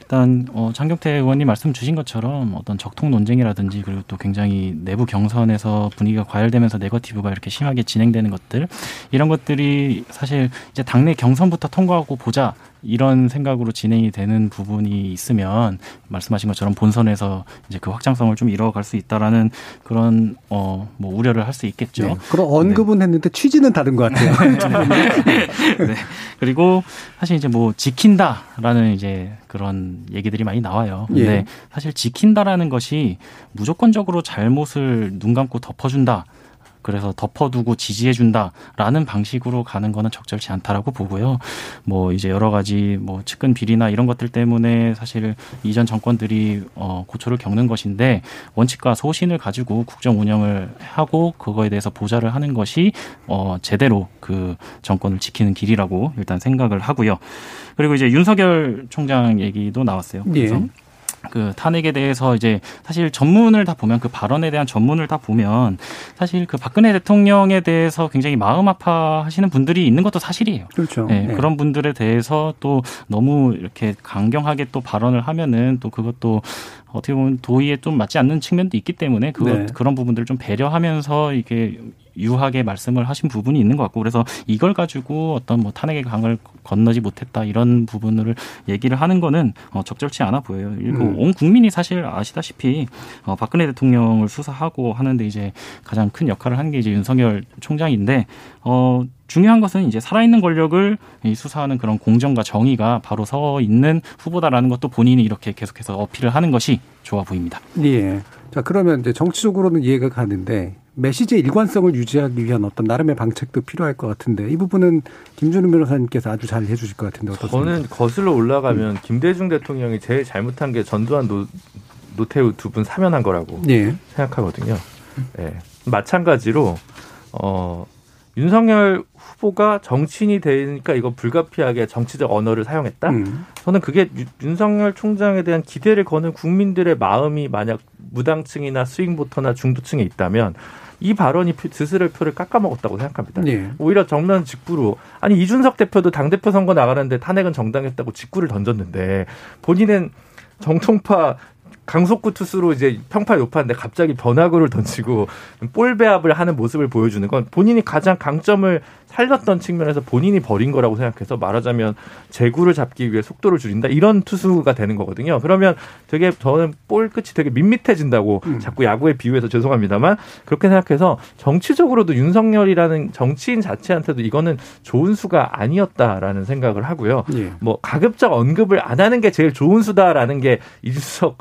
일단 어, 장경태 의원님 말씀 주신 것처럼 어떤 적통 논쟁이라든지 그리고 또 굉장히 내부 경선에서 분위기가 과열되면서 네거티브가 이렇게 심하게 진행되는 것들 이런 것들이 사실 이제 당내 경선부터 통과하고 보자 이런 생각으로 진행이 되는 부분이 있으면 말씀하신 것처럼 본선에서 이제 그 확장성을 좀 이뤄갈 수 있다라는 그런 어 뭐 우려를 할 수 있겠죠. 네. 그럼 언급은 네. 했는데 취지는 다른 것 같아요. 네. 그리고 사실 이제 뭐 지킨다라는 이제 그런 얘기들이 많이 나와요. 근데 예. 사실 지킨다라는 것이 무조건적으로 잘못을 눈 감고 덮어준다. 그래서 덮어두고 지지해준다라는 방식으로 가는 거는 적절치 않다라고 보고요. 뭐 이제 여러 가지 뭐 측근 비리나 이런 것들 때문에 사실 이전 정권들이 어 고초를 겪는 것인데 원칙과 소신을 가지고 국정 운영을 하고 그거에 대해서 보좌를 하는 것이 어 제대로 그 정권을 지키는 길이라고 일단 생각을 하고요. 그리고 이제 윤석열 총장 얘기도 나왔어요. 그래서 예. 그 탄핵에 대해서 이제 사실 전문을 다 보면 그 발언에 대한 전문을 다 보면 사실 그 박근혜 대통령에 대해서 굉장히 마음 아파하시는 분들이 있는 것도 사실이에요. 그렇죠. 네, 네. 그런 분들에 대해서 또 너무 이렇게 강경하게 또 발언을 하면은 또 그것도 어떻게 보면 도의에 좀 맞지 않는 측면도 있기 때문에 그 네. 그런 부분들을 좀 배려하면서 이게 유하게 말씀을 하신 부분이 있는 것 같고 그래서 이걸 가지고 어떤 뭐 탄핵의 강을 건너지 못했다 이런 부분을 얘기를 하는 거는 어, 적절치 않아 보여요. 그리고 음. 온 국민이 사실 아시다시피 어, 박근혜 대통령을 수사하고 하는데 이제 가장 큰 역할을 하는 게 이제 윤석열 총장인데 어 중요한 것은 이제 살아있는 권력을 수사하는 그런 공정과 정의가 바로 서 있는 후보다라는 것도 본인이 이렇게 계속해서 어필을 하는 것이 좋아 보입니다. 예. 자, 그러면 이제 정치적으로는 이해가 가는데 메시지의 일관성을 유지하기 위한 어떤 나름의 방책도 필요할 것 같은데 이 부분은 김준우 변호사님께서 아주 잘 해주실 것 같은데 어떻습니까? 저는 거슬러 올라가면 음. 김대중 대통령이 제일 잘못한 게 전두환 노, 노태우 두 분 사면한 거라고 예. 생각하거든요. 예. 마찬가지로 어 윤석열 후보가 정치인이 되니까 이거 불가피하게 정치적 언어를 사용했다. 음. 저는 그게 윤석열 총장에 대한 기대를 거는 국민들의 마음이 만약 무당층이나 스윙보터나 중도층에 있다면 이 발언이 스스로의 표를 깎아먹었다고 생각합니다. 네. 오히려 정면 직구로 아니 이준석 대표도 당 대표 선거 나가는데 탄핵은 정당했다고 직구를 던졌는데 본인은 정통파 강속구 투수로 이제 평판 높았는데 갑자기 변화구를 던지고 볼 배합을 하는 모습을 보여주는 건 본인이 가장 강점을 살렸던 측면에서 본인이 버린 거라고 생각해서 말하자면 제구를 잡기 위해 속도를 줄인다 이런 투수가 되는 거거든요. 그러면 되게 저는 볼 끝이 되게 밋밋해진다고 음. 자꾸 야구에 비유해서 죄송합니다만 그렇게 생각해서 정치적으로도 윤석열이라는 정치인 자체한테도 이거는 좋은 수가 아니었다라는 생각을 하고요. 예. 뭐 가급적 언급을 안 하는 게 제일 좋은 수다라는 게 이준석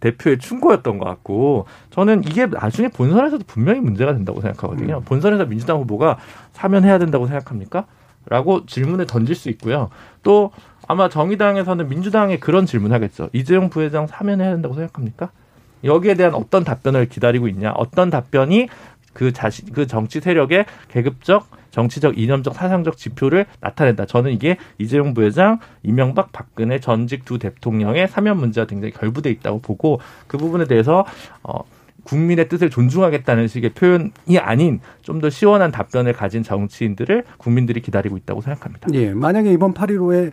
대표의 충고였던 것 같고 저는 이게 나중에 본선에서도 분명히 문제가 된다고 생각하거든요. 음. 본선에서 민주당 후보가 사면해야 된다고 생각합니까? 라고 질문을 던질 수 있고요. 또 아마 정의당에서는 민주당에 그런 질문 하겠죠. 이재용 부회장 사면해야 된다고 생각합니까? 여기에 대한 어떤 답변을 기다리고 있냐? 어떤 답변이 그 자신 그 정치 세력의 계급적 정치적 이념적 사상적 지표를 나타낸다. 저는 이게 이재용 부회장, 이명박, 박근혜 전직 두 대통령의 사면 문제와 굉장히 결부돼 있다고 보고 그 부분에 대해서 어 국민의 뜻을 존중하겠다는 식의 표현이 아닌 좀 더 시원한 답변을 가진 정치인들을 국민들이 기다리고 있다고 생각합니다. 예, 만약에 이번 8.15에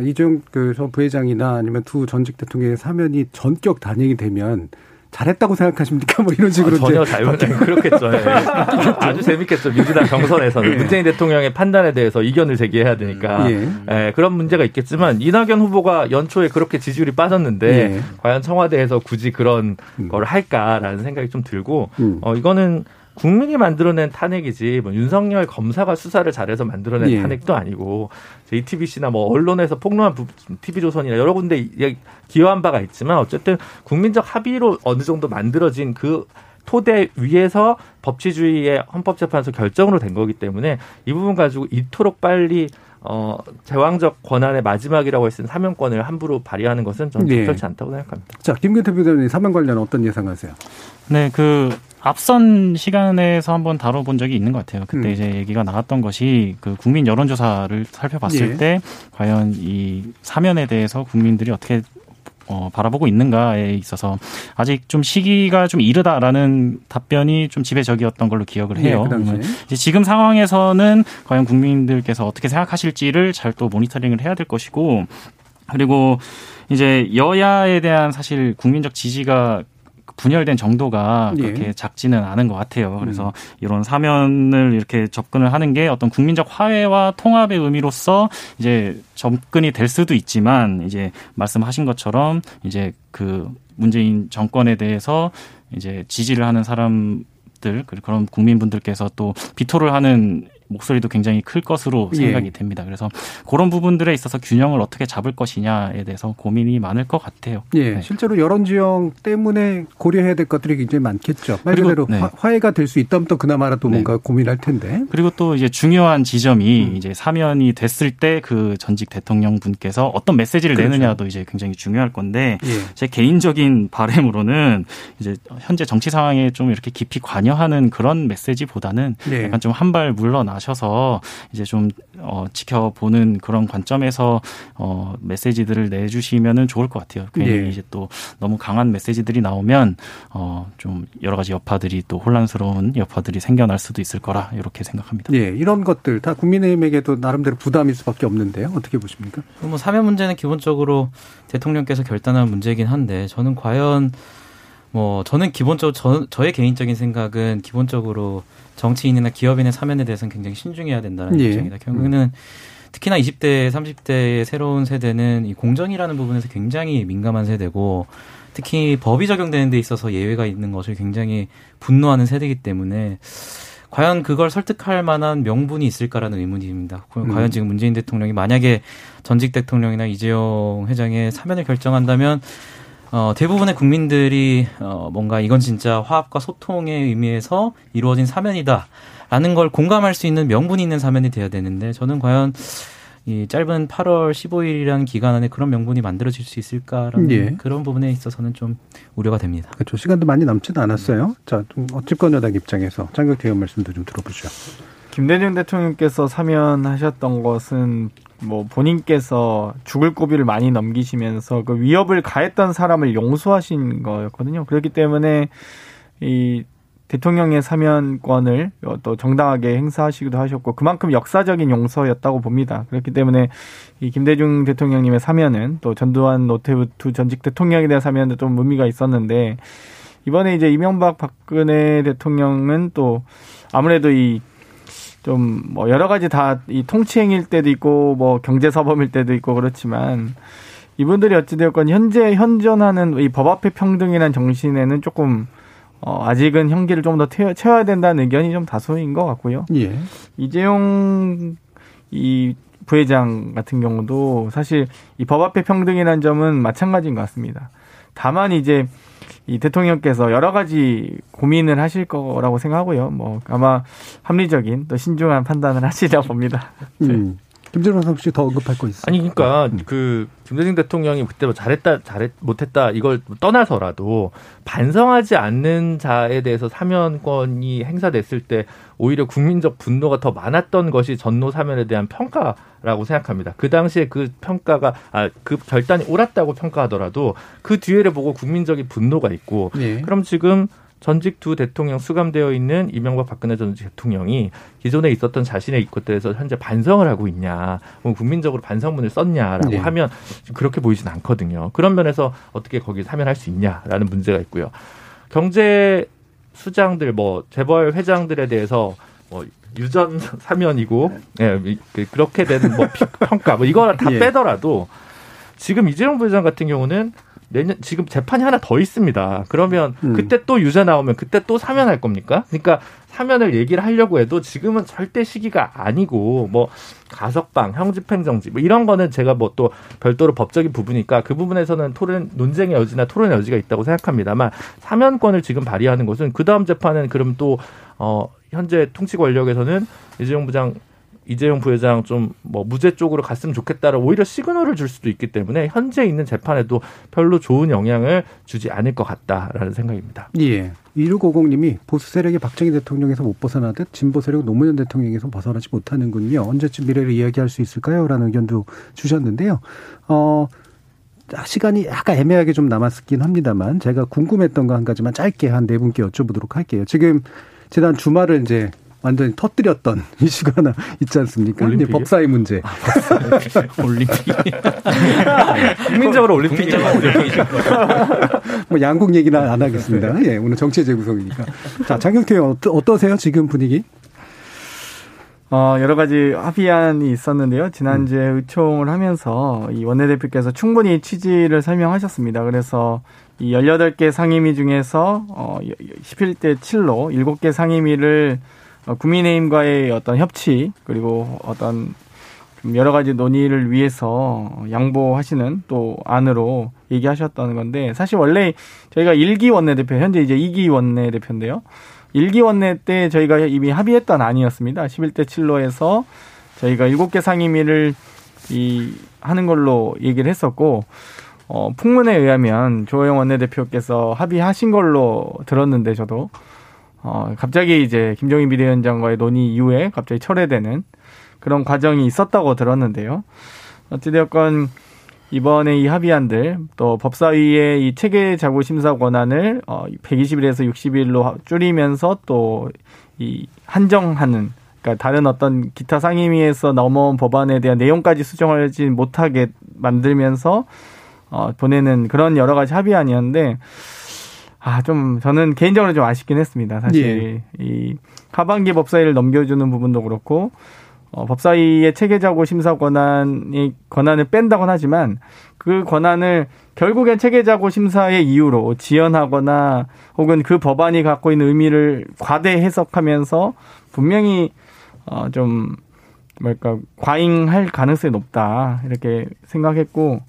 이재용 그전 부회장이나 아니면 두 전직 대통령의 사면이 전격 단행이 되면 잘했다고 생각하십니까? 뭐 이런 식으로 아, 전혀 잘못 그렇겠죠. 예. 아주 재밌겠죠. 민주당 경선에서는 예. 문재인 대통령의 판단에 대해서 이견을 제기해야 되니까 예. 예. 그런 문제가 있겠지만 이낙연 후보가 연초에 그렇게 지지율이 빠졌는데 예. 과연 청와대에서 굳이 그런 음. 걸 할까라는 생각이 좀 들고 음. 어 이거는 국민이 만들어낸 탄핵이지 뭐 윤석열 검사가 수사를 잘해서 만들어낸 예. 탄핵도 아니고 JTBC나 뭐 언론에서 폭로한 TV조선이나 여러 군데 기여한 바가 있지만 어쨌든 국민적 합의로 어느 정도 만들어진 그 토대 위에서 법치주의의 헌법재판소 결정으로 된 거기 때문에 이 부분 가지고 이토록 빨리 어, 제왕적 권한의 마지막이라고 했을 사면권을 함부로 발휘하는 것은 저는 네. 적절치 않다고 생각합니다. 자, 김근태 부장님 사면 관련 어떤 예상하세요? 네, 그 앞선 시간에서 한번 다뤄본 적이 있는 것 같아요. 그때 음. 이제 얘기가 나왔던 것이 그 국민 여론조사를 살펴봤을 예. 때 과연 이 사면에 대해서 국민들이 어떻게 어, 바라보고 있는가에 있어서 아직 좀 시기가 좀 이르다라는 답변이 좀 지배적이었던 걸로 기억을 해요. 네, 이제 지금 상황에서는 과연 국민들께서 어떻게 생각하실지를 잘 또 모니터링을 해야 될 것이고 그리고 이제 여야에 대한 사실 국민적 지지가 분열된 정도가 예. 그렇게 예. 작지는 않은 것 같아요. 그래서 음. 이런 사면을 이렇게 접근을 하는 게 어떤 국민적 화해와 통합의 의미로서 이제 접근이 될 수도 있지만 이제 말씀하신 것처럼 이제 그 문재인 정권에 대해서 이제 지지를 하는 사람 들 그런 국민분들께서 또 비토를 하는 목소리도 굉장히 클 것으로 생각이 예. 됩니다. 그래서 그런 부분들에 있어서 균형을 어떻게 잡을 것이냐에 대해서 고민이 많을 것 같아요. 예, 네. 실제로 여론 지형 때문에 고려해야 될 것들이 굉장히 많겠죠. 말 그대로 네. 화해가 될 수 있다면 또 그나마라도 네. 뭔가 고민할 텐데. 그리고 또 이제 중요한 지점이 음. 이제 사면이 됐을 때 그 전직 대통령 분께서 어떤 메시지를 그렇죠. 내느냐도 이제 굉장히 중요할 건데 예. 제 개인적인 바램으로는 이제 현재 정치 상황에 좀 이렇게 깊이 관여하는 그런 메시지보다는 예. 약간 좀 한 발 물러나 가셔서 이제 좀 어, 지켜보는 그런 관점에서 어, 메시지들을 내주시면은 좋을 것 같아요. 괜히 예. 이제 또 너무 강한 메시지들이 나오면 어, 좀 여러 가지 여파들이 또 혼란스러운 여파들이 생겨날 수도 있을 거라 이렇게 생각합니다. 예, 이런 것들 다 국민의힘에게도 나름대로 부담일 수밖에 없는데요. 어떻게 보십니까? 뭐 사면 문제는 기본적으로 대통령께서 결단한 문제이긴 한데 저는 과연 뭐 저는 기본적으로 저, 저의 개인적인 생각은 기본적으로 정치인이나 기업인의 사면에 대해서는 굉장히 신중해야 된다는 예. 입장이다. 결국에는 특히나 20대, 30대의 새로운 세대는 이 공정이라는 부분에서 굉장히 민감한 세대고 특히 법이 적용되는 데 있어서 예외가 있는 것을 굉장히 분노하는 세대이기 때문에 과연 그걸 설득할 만한 명분이 있을까라는 의문입니다. 음. 과연 지금 문재인 대통령이 만약에 전직 대통령이나 이재용 회장의 사면을 결정한다면 어, 대부분의 국민들이 어, 뭔가 이건 진짜 화합과 소통의 의미에서 이루어진 사면이다라는 걸 공감할 수 있는 명분이 있는 사면이 돼야 되는데 저는 과연 이 짧은 8월 15일이라는 기간 안에 그런 명분이 만들어질 수 있을까라는 예. 그런 부분에 있어서는 좀 우려가 됩니다. 그렇죠. 시간도 많이 남지는 않았어요. 자, 좀 어쨌건 여당 입장에서 장혁 대원 말씀도 좀 들어보죠. 김대중 대통령께서 사면하셨던 것은 뭐 본인께서 죽을 고비를 많이 넘기시면서 그 위협을 가했던 사람을 용서하신 거였거든요. 그렇기 때문에 이 대통령의 사면권을 또 정당하게 행사하시기도 하셨고 그만큼 역사적인 용서였다고 봅니다. 그렇기 때문에 이 김대중 대통령님의 사면은 또 전두환 노태우 두 전직 대통령에 대한 사면도 좀 의미가 있었는데 이번에 이제 이명박 박근혜 대통령은 또 아무래도 이 좀 뭐 여러 가지 다 이 통치행일 때도 있고 뭐 경제사범일 때도 있고 그렇지만 이분들이 어찌되었건 현재 현존하는 이 법 앞의 평등이라는 정신에는 조금 어, 아직은 형기를 좀 더 채워야 된다는 의견이 좀 다수인 것 같고요. 예. 이재용 이 부회장 같은 경우도 사실 이 법 앞의 평등이라는 점은 마찬가지인 것 같습니다. 다만 이제 이 대통령께서 여러 가지 고민을 하실 거라고 생각하고요. 뭐 아마 합리적인 또 신중한 판단을 하시려 봅니다. 음. 김재룡 선수 더 언급할 거 있어요? 아니 그러니까 음. 그 김대중 대통령이 그때 뭐 잘했다 잘했 못했다 이걸 떠나서라도 반성하지 않는 자에 대해서 사면권이 행사됐을 때 오히려 국민적 분노가 더 많았던 것이 전노 사면에 대한 평가라고 생각합니다. 그 당시에 그 평가가 아 그 결단이 옳았다고 평가하더라도 그 뒤에를 보고 국민적인 분노가 있고 네. 그럼 지금 전직 두 대통령 수감되어 있는 이명박 박근혜 전 대통령이 기존에 있었던 자신의 것들에서 현재 반성을 하고 있냐, 뭐 국민적으로 반성문을 썼냐라고 네. 하면 그렇게 보이진 않거든요. 그런 면에서 어떻게 거기 사면할 수 있냐라는 문제가 있고요. 경제 수장들 뭐 재벌 회장들에 대해서 뭐 유전 사면이고 예, 그 그렇게 되는 뭐 평가 뭐 이거 다 예. 빼더라도 지금 이재용 부회장 같은 경우는 내년 지금 재판이 하나 더 있습니다. 그러면 음. 그때 또 유죄 나오면 그때 또 사면할 겁니까? 그러니까 사면을 얘기를 하려고 해도 지금은 절대 시기가 아니고 뭐 가석방, 형집행정지 뭐 이런 거는 제가 뭐 또 별도로 법적인 부분이니까 그 부분에서는 토론 논쟁의 여지나 토론의 여지가 있다고 생각합니다만 사면권을 지금 발휘하는 것은 그 다음 재판은 그럼 또 어 현재 통치 권력에서는 이재용 부장 이재용 부회장 좀 뭐 무죄 쪽으로 갔으면 좋겠다라 오히려 시그널을 줄 수도 있기 때문에 현재 있는 재판에도 별로 좋은 영향을 주지 않을 것 같다라는 생각입니다. 예. 2650님이 보수 세력이 박정희 대통령에서 못 벗어나듯 진보 세력 노무현 대통령에서 벗어나지 못하는군요. 언제쯤 미래를 이야기할 수 있을까요? 라는 의견도 주셨는데요. 어, 시간이 약간 애매하게 좀 남았긴 합니다만 제가 궁금했던 거 한 가지만 짧게 한 네 분께 여쭤보도록 할게요. 지금 지난 주말을 이제 완전히 터뜨렸던 이슈가 하나 있지 않습니까? 이제 법사위 문제. 아, 올림픽. 국민적으로 올림픽이 뭐 양국 얘기는 안 하겠습니다. 예, 오늘 정치 재구성이니까. 자, 장경태 의원 어떠세요? 지금 분위기? 어, 여러 가지 합의안이 있었는데요. 지난주에 음. 의총을 하면서 이 원내대표께서 충분히 취지를 설명하셨습니다. 그래서 이 18개 상임위 중에서 어, 11대 7로 7개 상임위를 어, 국민의힘과의 어떤 협치 그리고 어떤 여러 가지 논의를 위해서 양보하시는 또 안으로 얘기하셨다는 건데 사실 원래 저희가 1기 원내대표 현재 이제 2기 원내대표인데요. 1기 원내 때 저희가 이미 합의했던 안이었습니다. 11대 7로 해서 저희가 7개 상임위를 이 하는 걸로 얘기를 했었고 어 풍문에 의하면 조영 원내대표께서 합의하신 걸로 들었는데 저도 어 갑자기 이제 김종인 비대위원장과의 논의 이후에 갑자기 철회되는 그런 과정이 있었다고 들었는데요. 어찌되었건 이번에 이 합의안들 또 법사위의 이 체계 자구 심사 권한을 어 120일에서 60일로 줄이면서 또 이 한정하는 그러니까 다른 어떤 기타 상임위에서 넘어온 법안에 대한 내용까지 수정하지 못하게 만들면서 어 보내는 그런 여러 가지 합의안이었는데 아 좀 저는 개인적으로 좀 아쉽긴 했습니다. 사실 예. 이 하반기 법사위를 넘겨주는 부분도 그렇고 어, 법사위의 체계자고 심사 권한이 권한을 뺀다곤 하지만 그 권한을 결국엔 체계자고 심사의 이유로 지연하거나 혹은 그 법안이 갖고 있는 의미를 과대 해석하면서 분명히 어 좀 뭐랄까 과잉할 가능성이 높다 이렇게 생각했고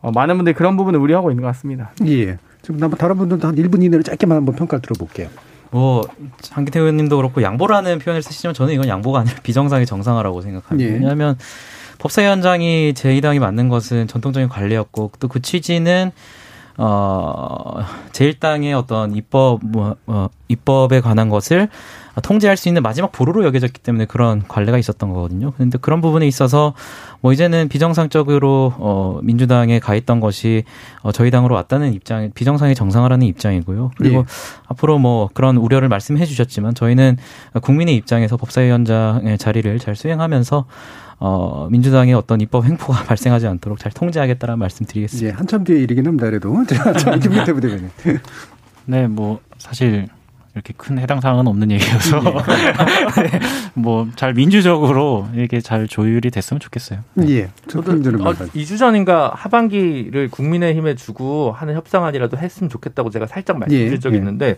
어, 많은 분들이 그런 부분을 우려하고 있는 것 같습니다. 예. 지금 한번 다른 분들도 한 1분 이내로 짧게만 한번 평가를 들어볼게요. 뭐 한기태 의원님도 그렇고 양보라는 표현을 쓰시지만 저는 이건 양보가 아니라 비정상의 정상화라고 생각합니다. 예. 왜냐하면 법사위원장이 제2당이 맞는 것은 전통적인 관례였고 또 그 취지는 어 제1당의 어떤 입법 뭐 어, 입법에 관한 것을 통제할 수 있는 마지막 보루로 여겨졌기 때문에 그런 관례가 있었던 거거든요. 그런데 그런 부분에 있어서 뭐 이제는 비정상적으로 어 민주당에 가 있던 것이 어 저희 당으로 왔다는 입장, 비정상의 정상화라는 입장이고요. 그리고 예. 앞으로 뭐 그런 우려를 말씀해 주셨지만 저희는 국민의 입장에서 법사위원장의 자리를 잘 수행하면서 어, 민주당의 어떤 입법 횡포가 발생하지 않도록 잘 통제하겠다는 말씀 드리겠습니다. 예, 한참 뒤에 일이긴 합니다. 그래도. 자, 김민태 부대변인. 네, 뭐, 사실 이렇게 큰 해당 사항은 없는 얘기여서 예. 네, 뭐잘 민주적으로 이게 잘 조율이 됐으면 좋겠어요. 네. 예. 저도 어, 2주 전인가 하반기를 국민의힘에 주고 하는 협상안이라도 했으면 좋겠다고 제가 살짝 말씀드린 예. 적이 예. 있는데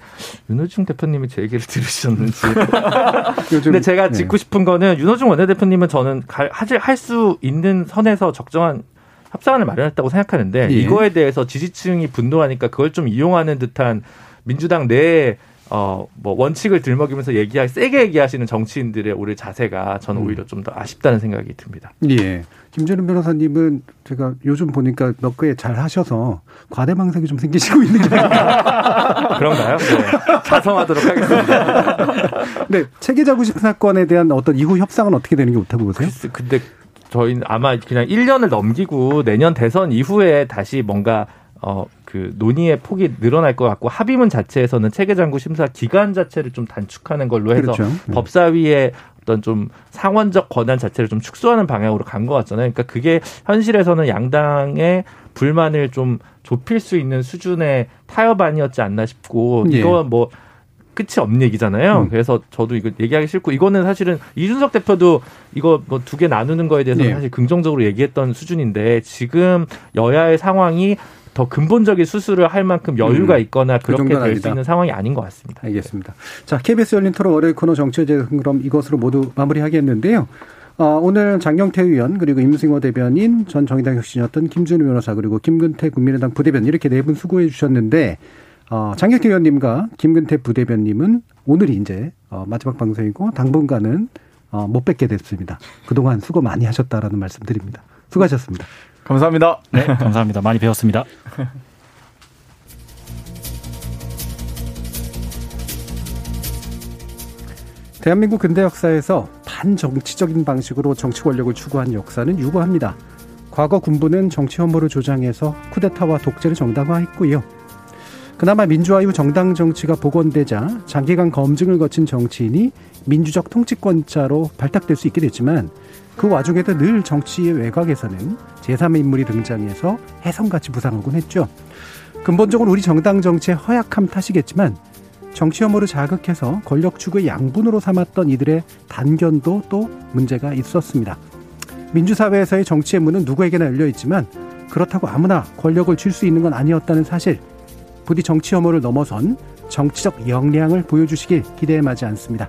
윤호중 대표님이 제 얘기를 들으셨는지. 근데 제가 예. 짚고 싶은 거는 윤호중 원내대표님은 저는 할 수 있는 선에서 적정한 협상안을 마련했다고 생각하는데 예. 이거에 대해서 지지층이 분노하니까 그걸 좀 이용하는 듯한 민주당 내에 어, 뭐, 원칙을 들먹이면서 얘기할, 세게 얘기하시는 정치인들의 오히려 자세가 저는 음. 오히려 좀 더 아쉽다는 생각이 듭니다. 예. 김재룡 변호사님은 제가 요즘 보니까 몇 개 잘 하셔서 과대망상이 좀 생기시고 있는 게 그런가요? 네. 자성하도록 하겠습니다. 네. 체계자구 심 사건에 대한 어떤 이후 협상은 어떻게 되는 게 좋다고 보세요? 글쎄, 근데 저희는 아마 그냥 1년을 넘기고 내년 대선 이후에 다시 뭔가 어, 그 논의의 폭이 늘어날 것 같고 합의문 자체에서는 체계장구 심사 기간 자체를 좀 단축하는 걸로 해서 그렇죠. 네. 법사위의 어떤 좀 상원적 권한 자체를 좀 축소하는 방향으로 간 것 같잖아요. 그러니까 그게 현실에서는 양당의 불만을 좀 좁힐 수 있는 수준의 타협안이었지 않나 싶고 예. 이건 뭐 끝이 없는 얘기잖아요. 음. 그래서 저도 이거 얘기하기 싫고 이거는 사실은 이준석 대표도 이거 뭐 두 개 나누는 거에 대해서 네. 사실 긍정적으로 얘기했던 수준인데 지금 여야의 상황이 더 근본적인 수술을 할 만큼 여유가 음. 있거나 그 그렇게 될수 있는 상황이 아닌 것 같습니다. 알겠습니다. 자, KBS 열린 토론 월요일 코너 정치재 그럼 이것으로 모두 마무리하겠는데요. 어, 오늘 장경태 의원 그리고 임승호 대변인 전 정의당 혁신이었던 김준우 변호사 그리고 김근태 국민의당 부대변 이렇게 네 분 수고해 주셨는데 어, 장경태 의원님과 김근태 부대변님은 오늘이 이제 어, 마지막 방송이고 당분간은 어, 못 뵙게 됐습니다. 그동안 수고 많이 하셨다라는 말씀 드립니다. 수고하셨습니다. 감사합니다. 네, 감사합니다. 많이 배웠습니다. 대한민국 근대 역사에서 반정치적인 방식으로 정치 권력을 추구한 역사는 유구합니다. 과거 군부는 정치 혐오를 조장해서 쿠데타와 독재를 정당화했고요. 그나마 민주화 이후 정당 정치가 복원되자 장기간 검증을 거친 정치인이 민주적 통치권자로 발탁될 수 있게 됐지만 그 와중에도 늘 정치의 외곽에서는 제3의 인물이 등장해서 해성같이 부상하곤 했죠. 근본적으로 우리 정당 정치의 허약함 탓이겠지만 정치 혐오를 자극해서 권력 추구의 양분으로 삼았던 이들의 단견도 또 문제가 있었습니다. 민주사회에서의 정치의 문은 누구에게나 열려 있지만 그렇다고 아무나 권력을 줄수 있는 건 아니었다는 사실. 부디 정치 혐오를 넘어선 정치적 역량을 보여주시길 기대에 마지 않습니다.